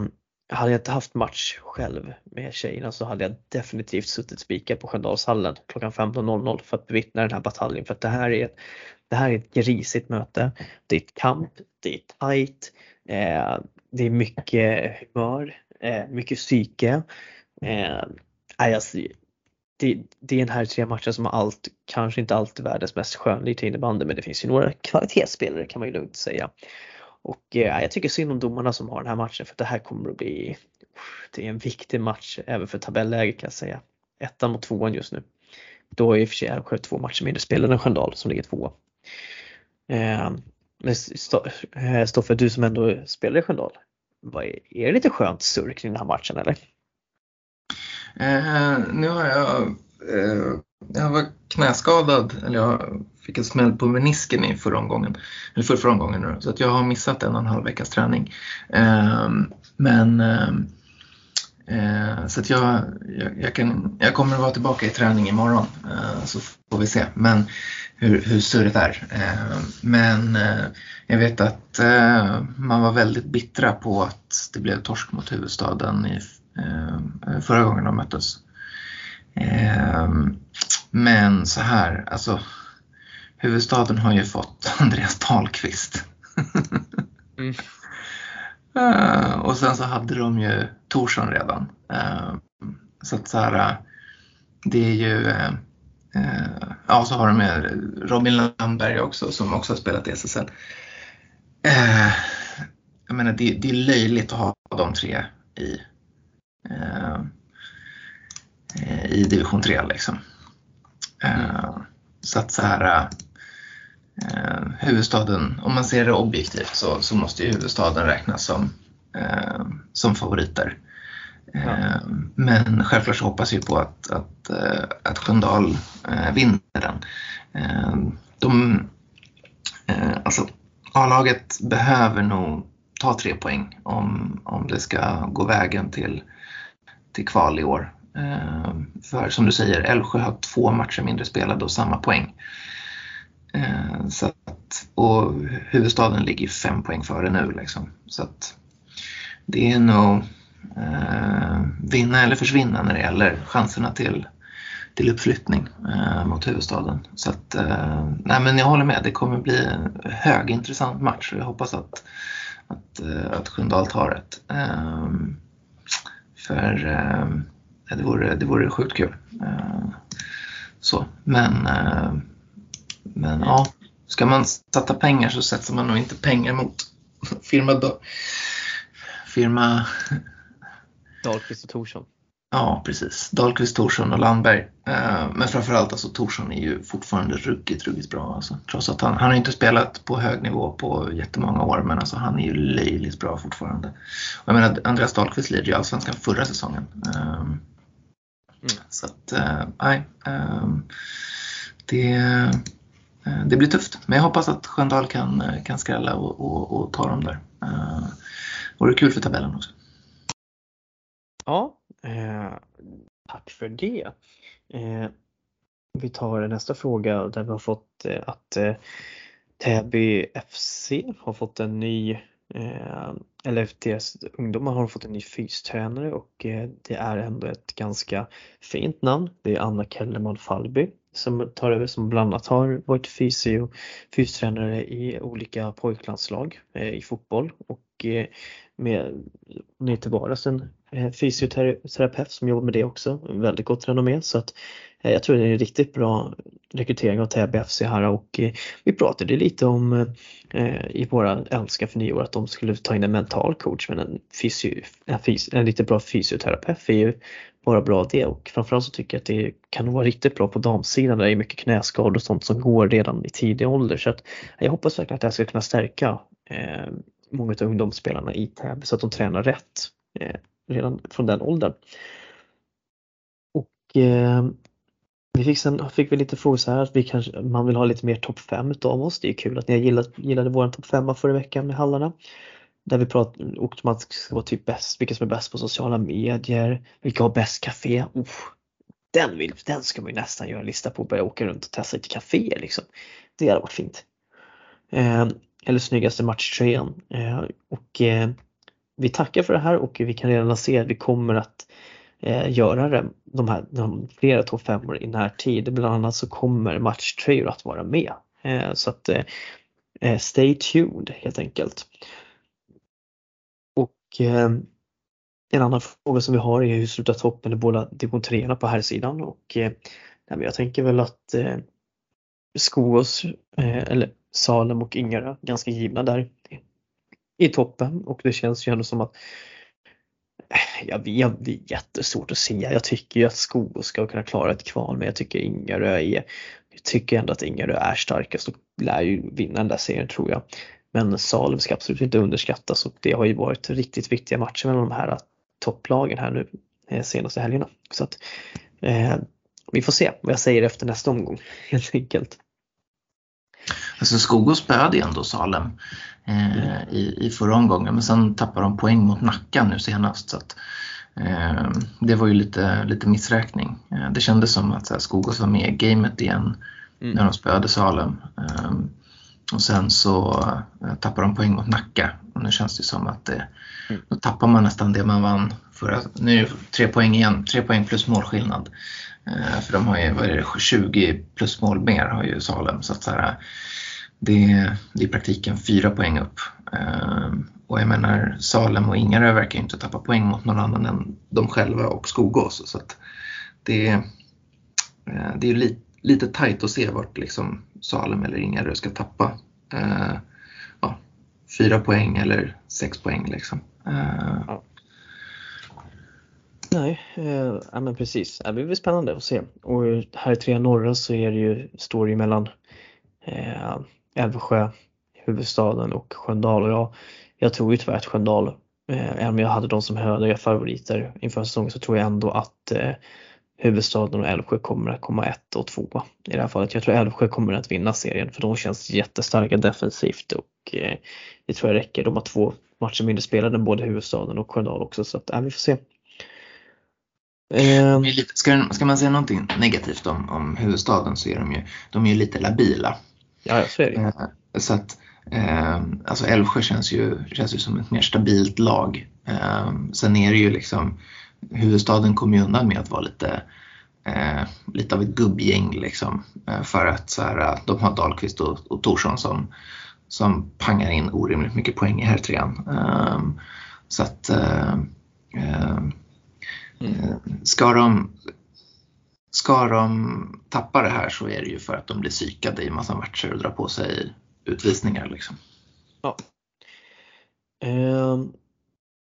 hade jag inte haft match själv med tjejerna så hade jag definitivt suttit spikad på Sköndalshallen klockan 15.00 för att bevittna den här bataljen. För att det här är ett, det här är ett grisigt möte. Det är ett kamp, det är tight, eh, det är mycket humör, eh, mycket psyke. Eh, alltså, det, det är en här tre matcher som har allt, kanske inte alltid världens mest skönlita innebandy men det finns ju några kvalitetsspelare kan man ju lugnt säga. Och eh, jag tycker synd om domarna som har den här matchen för det här kommer att bli det är en viktig match även för tabelläget kan jag säga. Ettan mot tvåan just nu. Då är i och för sig Älvsjö två matcher mindre spelare än Sköndal som ligger tvåa. Eh, men eh, Stoffe, du som ändå spelar i Sköndal. Är det lite skönt surr kring den här matchen eller? Eh, nu har jag, eh, jag var knäskadad, eller jag fick en smäll på menisken i förra omgången, eller för förra omgången nu, så att jag har missat en och en halv veckas träning. Eh, men eh, eh, så att jag, jag, jag, kan, jag kommer att vara tillbaka i träning imorgon eh, så får vi se men hur, hur surret är. Eh, men eh, jag vet att eh, man var väldigt bittra på att det blev torsk mot huvudstaden i förra gången de möttes. Eh, men så här, alltså huvudstaden har ju fått [laughs] Andreas Dahlqvist. Mm. Eh, och sen så hade de ju Torsson redan. Eh, så att så här, det är ju, eh, eh, ja så har de med Robin Landberg också som också har spelat i SSL. Eh, jag menar det, det är löjligt att ha de tre i, eh, eh, i division 3 liksom. Eh, så att så här, eh, huvudstaden, om man ser det objektivt så, så måste ju huvudstaden räknas som, eh, som favoriter. Eh, Men självklart så hoppas vi på att, att, eh, att Sköndal eh, vinner den. Eh, De, eh, alltså, A-laget behöver nog ta tre poäng om, om det ska gå vägen till, till kval i år. Ehm, för som du säger, Älvsjö har två matcher mindre spelade och samma poäng. Ehm, så att, och huvudstaden ligger fem poäng före nu. Liksom. Så att det är nog eh, vinna eller försvinna när det gäller chanserna till, till uppflyttning eh, mot huvudstaden. Så att, eh, nej men jag håller med, det kommer bli en högintressant match och jag hoppas att, att, eh, att Sköndal tar det. Ehm, för eh, det, vore, det vore sjukt kul. Eh, så, men eh, men ja, ska man sätta pengar så sätter man nog inte pengar mot [laughs] firma, då, firma Dahlqvist och Torsson. Ja, precis. Dahlqvist, Torsson och Landberg. Eh, men framförallt alltså Torsson är ju fortfarande ruggigt, ruggigt bra. Alltså. Trots att han, han har inte spelat på hög nivå på jättemånga år, men alltså han är ju löjligt bra fortfarande. Och jag menar, Andreas Dahlqvist leder ju allsvenskan förra säsongen. Mm. Så att, eh, nej. Um, det, det blir tufft. Men jag hoppas att Sköndal kan, kan skrälla och, och, och ta dem där. Uh, vore kul för tabellen också. Ja, eh, tack för det. Eh, vi tar nästa fråga där vi har fått eh, att eh, Täby FC har fått en ny eh, eller deras ungdomar har fått en ny fystränare och eh, det är ändå ett ganska fint namn. Det är Anna Kellerman Fallby som tar över som bland annat har varit fysio, fystränare i olika pojklandslag eh, i fotboll och eh, med, med till vardags en Eh, fysioterapeut som jobbar med det också, väldigt gott renommé. Så att eh, jag tror det är en riktigt bra rekrytering av Täby FC här och eh, vi pratade lite om i våra Älska för nyår att de skulle ta in en mental coach. Men en, fysio, en, fys, en lite bra fysioterapeut är ju bara bra det. Och framförallt så tycker jag att det kan vara riktigt bra på damsidan. Där det är mycket knäskador och sånt som går redan i tidig ålder. Så att jag hoppas verkligen att det här ska kunna stärka många av ungdomsspelarna i Täby så att de tränar rätt redan från den åldern. Och eh, vi fick, sen, fick vi lite frågor så här att vi kanske, man vill ha lite mer topp 5 utav oss. Det är kul att ni gillade, gillade vår topp 5 förra veckan med hallarna. Där vi pratade om man ska vara typ bäst, vilka som är bäst på sociala medier, vilka har bäst café. Oh, den, vill, den ska man ju nästan göra en lista på och börja åka runt och testa lite kaféer liksom. Det hade varit fint. Eh, eller snyggaste matchtröjan. Eh, och eh, vi tackar för det här och vi kan redan se att vi kommer att eh, göra det, de här de flera topp 5 i närtid. Bland annat så kommer matchtröjor att vara med. Eh, så att eh, eh, stay tuned helt enkelt. Och en annan fråga som vi har är hur slutar toppen i båda division 3 på här sidan och jag tänker väl att Skogås, eller Salem och Ingarö ganska givna där i toppen och det känns ju ändå som att Ja, vi har, det är jättesvårt att säga. Jag tycker ju att Skogås ska kunna klara ett kval men jag tycker Ingarö är Jag tycker ändå att Ingarö är starkast och lär ju vinna den där serien tror jag. Men Salem ska absolut inte underskattas och det har ju varit riktigt viktiga matcher mellan de här eh, topplagen här nu eh, senaste helgerna. Så att eh, vi får se vad jag säger efter nästa omgång [laughs] helt enkelt. Alltså Skogås spöade ändå Salem eh, i, i förra omgången men sen tappade de poäng mot Nacka nu senast. Så att, eh, det var ju lite, lite missräkning. Eh, det kändes som att så här, Skogås var med i gamet igen mm. när de spöade Salem. Eh, och sen så eh, tappade de poäng mot Nacka och nu känns det som att det, mm. då tappar man nästan det man vann. För nu är det tre poäng igen, tre poäng plus målskillnad. Eh, för de har ju, vad är det, 20 plus mål mer har ju Salem. Så att så här, det, det är i praktiken fyra poäng upp. Ehm, och jag menar Salem och Ingarö verkar ju inte tappa poäng mot någon annan än de själva och Skogås. Så att det, eh, det är lite, lite tajt att se vart liksom Salem eller Ingarö ska tappa eh, ja, fyra poäng eller sex poäng. Liksom. Eh, ja. Nej, eh, ja, men precis. Det blir spännande att se. Och här i tre norra så är det ju, står det ju mellan eh, Älvsjö, huvudstaden och Sköndal och jag, jag tror ju tyvärr att Sköndal, eh, även om jag hade dem som höga favoriter inför säsongen så tror jag ändå att eh, huvudstaden och Älvsjö kommer att komma ett och två i det här fallet. Jag tror Älvsjö kommer att vinna serien för de känns jättestarka defensivt och eh, det tror jag räcker. De har två matcher mindre spelade än både huvudstaden och Sköndal också så att äh, vi får se. Ska, ska man säga någonting negativt om, om huvudstaden så är de ju, de är ju lite labila. Ja, så är det. Eh, så att, eh, alltså Älvsjö känns ju, känns ju som ett mer stabilt lag. Eh, sen är det ju liksom, huvudstaden kommer ju undan med att vara lite, lite av ett gubbgäng liksom. för att så här, de har Dahlqvist och, och Torsson som, som pangar in orimligt mycket poäng i herrtrean. så att Mm. Ska de Ska de tappa det här så är det ju för att de blir psykade i massa matcher och drar på sig utvisningar. Liksom. Ja. Eh,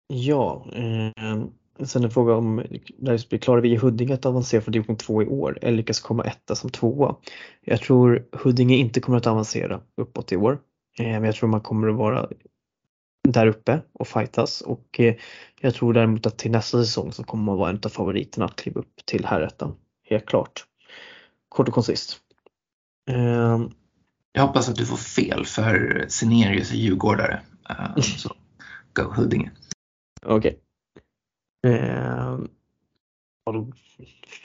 ja, eh, Sen en fråga om där klarar vi i Huddinge att avancera från division 2 i år eller lyckas komma etta som tvåa? Jag tror Huddinge inte kommer att avancera uppåt i år. Eh, men jag tror man kommer att vara där uppe och fightas och eh, jag tror däremot att till nästa säsong så kommer man vara en av favoriterna att kliva upp till herrettan. Helt klart. Kort och koncist. Um, jag hoppas att du får fel för Senerius är djurgårdare. Uh, [laughs] så go Huddinge. Okej. Okay. Uh,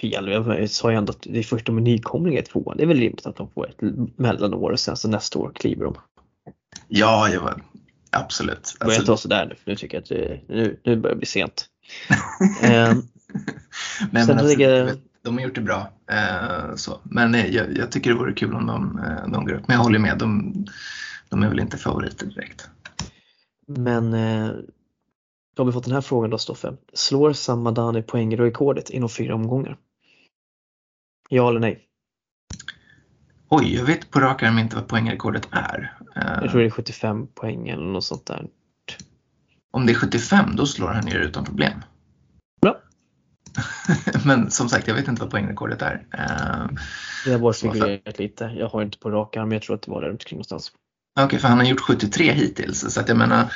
fel. Jag sa ju ändå att det är först om en nykomling är tvåa. Det är väl rimligt att de får ett mellanår och sen så nästa år kliver de. Ja, jag var, absolut. Jag inte vara sådär nu, för nu tycker jag att det, nu, nu börjar det bli sent. um, [laughs] Nej, men alltså, ligger... De har gjort det bra. Eh, så. Men jag, jag, tycker det vore kul om de, eh, de går upp. Men jag håller med, de, de är väl inte favoriter direkt. Men eh, då har vi fått den här frågan då Stoffe. Slår Samadani poängrekordet inom fyra omgångar? Ja eller nej? Oj, jag vet på rak arm inte vad poängrekordet är. Eh, jag tror det är 75 poäng eller något sånt där. Om det är 75 då slår han ner utan problem. [laughs] Men som sagt, jag vet inte vad poängrekordet är. Eh, jag har bara figurerat lite. Jag har inte på rak arm, men jag tror att det var där omkring någonstans. Okej, okay, för han har gjort 73 hittills. Så att jag menar,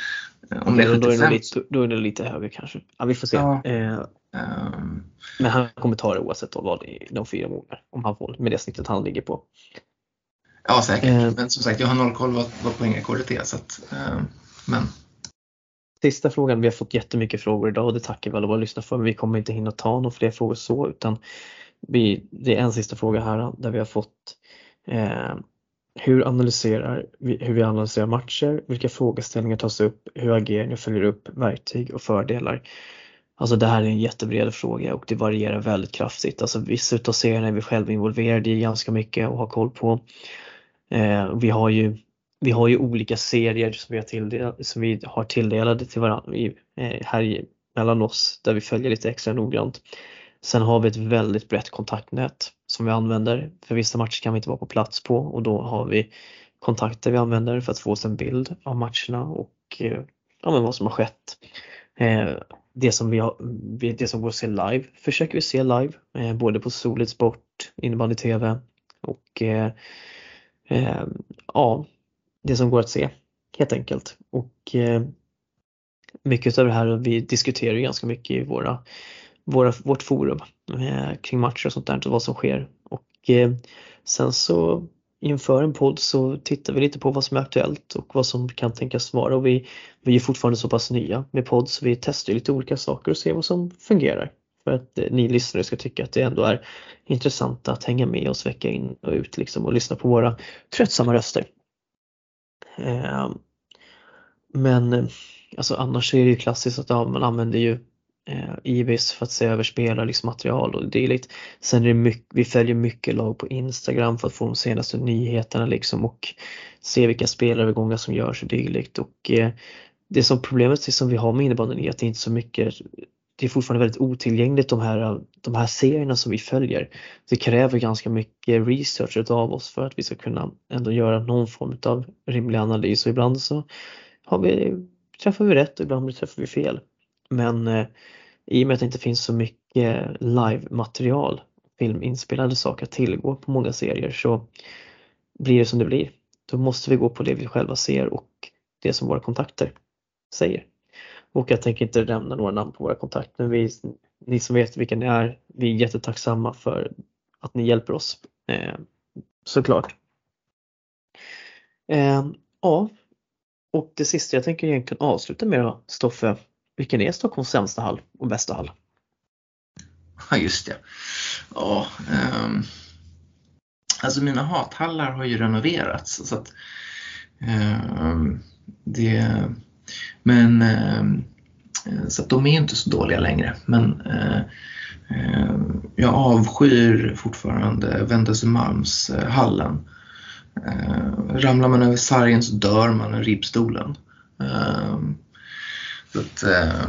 om det är 75. Då är det lite, då är det lite högre kanske. Ja, vi får se. Ja. Eh, um... Men han kommer ta det oavsett vad det är, de fyra månaderna. Om han får med det snittet han ligger på. Ja, säkert. Eh, men som sagt, jag har noll koll vad, vad poängrekordet är. Så att, eh, men. Sista frågan. Vi har fått jättemycket frågor idag och det tackar vi alla våra lyssnare för. Men vi kommer inte hinna ta några fler frågor så utan vi, det är en sista fråga här där vi har fått eh, hur analyserar vi, hur vi analyserar matcher, vilka frågeställningar tas upp, hur agerar ni och följer upp verktyg och fördelar. Alltså det här är en jättebred fråga och det varierar väldigt kraftigt. Alltså vissa utav serierna är vi själva involverade i ganska mycket och har koll på. Eh, vi, har ju, vi har ju olika serier som vi har, tilldelade, som vi har tilldelade till varandra eh, här mellan oss där vi följer lite extra noggrant. Sen har vi ett väldigt brett kontaktnät som vi använder. För vissa matcher kan vi inte vara på plats på och då har vi kontakter vi använder för att få oss en bild av matcherna och eh, ja, men vad som har skett. Eh, det som, vi har, det som går att se live försöker vi se live eh, både på Solid Sport, innebandy TV och eh, eh, ja, det som går att se helt enkelt. Och eh, mycket av det här vi diskuterar ganska mycket i våra våra, vårt forum eh, kring matcher och sånt där och vad som sker. Och eh, sen så inför en podd så tittar vi lite på vad som är aktuellt och vad som kan tänkas vara och vi, vi är fortfarande så pass nya med podd så vi testar lite olika saker och ser vad som fungerar. För att eh, ni lyssnare ska tycka att det ändå är intressant att hänga med oss vecka in och ut liksom och lyssna på våra tröttsamma röster. Ehm, men alltså annars är det ju klassiskt att ja, man använder ju eh, IBIS för att se över spelarlistmaterial och dylikt. Sen är det mycket, vi följer mycket lag på Instagram för att få de senaste nyheterna liksom och se vilka spelarövergångar som görs och dylikt. Och eh, det som problemet som vi har med innebandyn är att det inte är så mycket det är fortfarande väldigt otillgängligt de här, de här serierna som vi följer. Det kräver ganska mycket research av oss för att vi ska kunna ändå göra någon form av rimlig analys och ibland så har vi, träffar vi rätt och ibland träffar vi fel. Men eh, i och med att det inte finns så mycket live-material, filminspelade saker att tillgå på många serier så blir det som det blir. Då måste vi gå på det vi själva ser och det som våra kontakter säger. Och jag tänker inte nämna några namn på våra kontakter. Vi, ni som vet vilka ni är, vi är jättetacksamma för att ni hjälper oss. Eh, såklart. Eh, ja, och det sista jag tänker egentligen avsluta med då, Stoffe, vilken är Stockholms sämsta hall och bästa hall? Ja just det. Ja, um, alltså mina hathallar har ju renoverats så att um, det men um, så att de är inte så dåliga längre men uh, jag avskyr fortfarande Wendelsemalmshallen. Uh, ramlar man över sargen så dör man i ribbstolen. Så att, eh,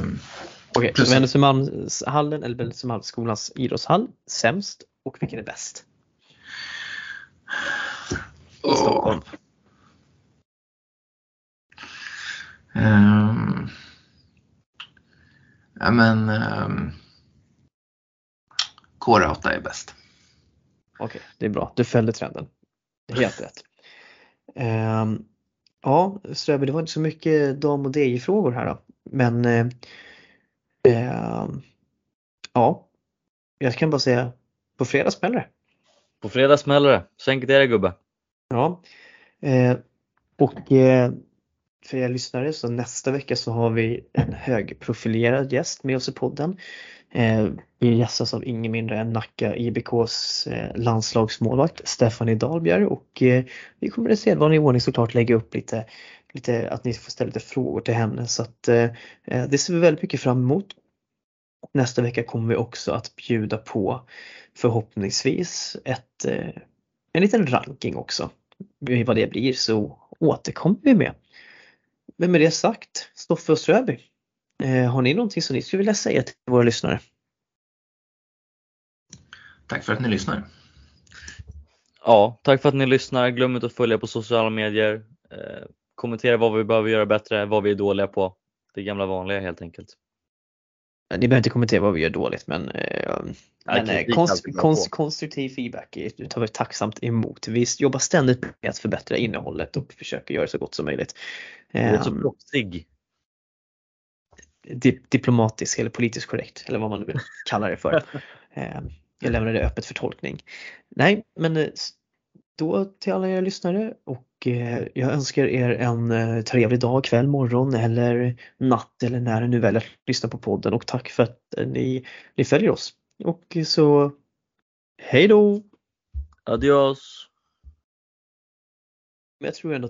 Okej, okay, Vänersömalmshallen eller Vänersömalmsskolans idrottshall sämst och vilken är bäst? Oh. Stockholm. Um, Ja, men um, K-Rauta är bäst. Okej, det är bra. Du följde trenden. Helt rätt. Um, ja, Ströby, det var inte så mycket dam och DJ-frågor här då. Men uh, uh, ja, jag kan bara säga på fredag smäller det. På fredag smäller det. Sänk det gubbe. Ja, uh, och eh, för er lyssnare så nästa vecka så har vi en högprofilerad gäst med oss i podden. Eh, vi gästas av ingen mindre än Nacka IBKs eh, landslagsmålvakt Stephanie Dahlbjer och eh, vi kommer i sedvanlig ordning såklart lägga upp lite, lite att ni får ställa lite frågor till henne så att eh, eh, det ser vi väldigt mycket fram emot. Nästa vecka kommer vi också att bjuda på förhoppningsvis ett, eh, en liten ranking också. Vad det blir så återkommer vi med. Men med det sagt, Stoffe och Ströby, eh, har ni någonting som ni skulle vilja säga till våra lyssnare? Tack för att ni lyssnar. Ja, tack för att ni lyssnar. Glöm inte att följa på sociala medier. Eh, kommentera vad vi behöver göra bättre, vad vi är dåliga på. Det gamla vanliga helt enkelt. Ni behöver inte kommentera vad vi gör dåligt men, eh, men eh, konst, konst, konstruktiv feedback tar vi tacksamt emot. Vi jobbar ständigt med att förbättra innehållet och försöker göra det så gott som möjligt. Du är så Eh, proffsig. di- diplomatisk eller politiskt korrekt eller vad man nu vill kalla det för. [laughs] Eh, Jag lämnar det öppet för tolkning. Nej, men eh, då till alla er lyssnare och eh, jag önskar er en eh, trevlig dag, kväll, morgon eller natt eller när ni nu väljer att lyssna på podden och tack för att eh, ni, ni följer oss. Och så hej då! Adios. Men jag tror ändå att det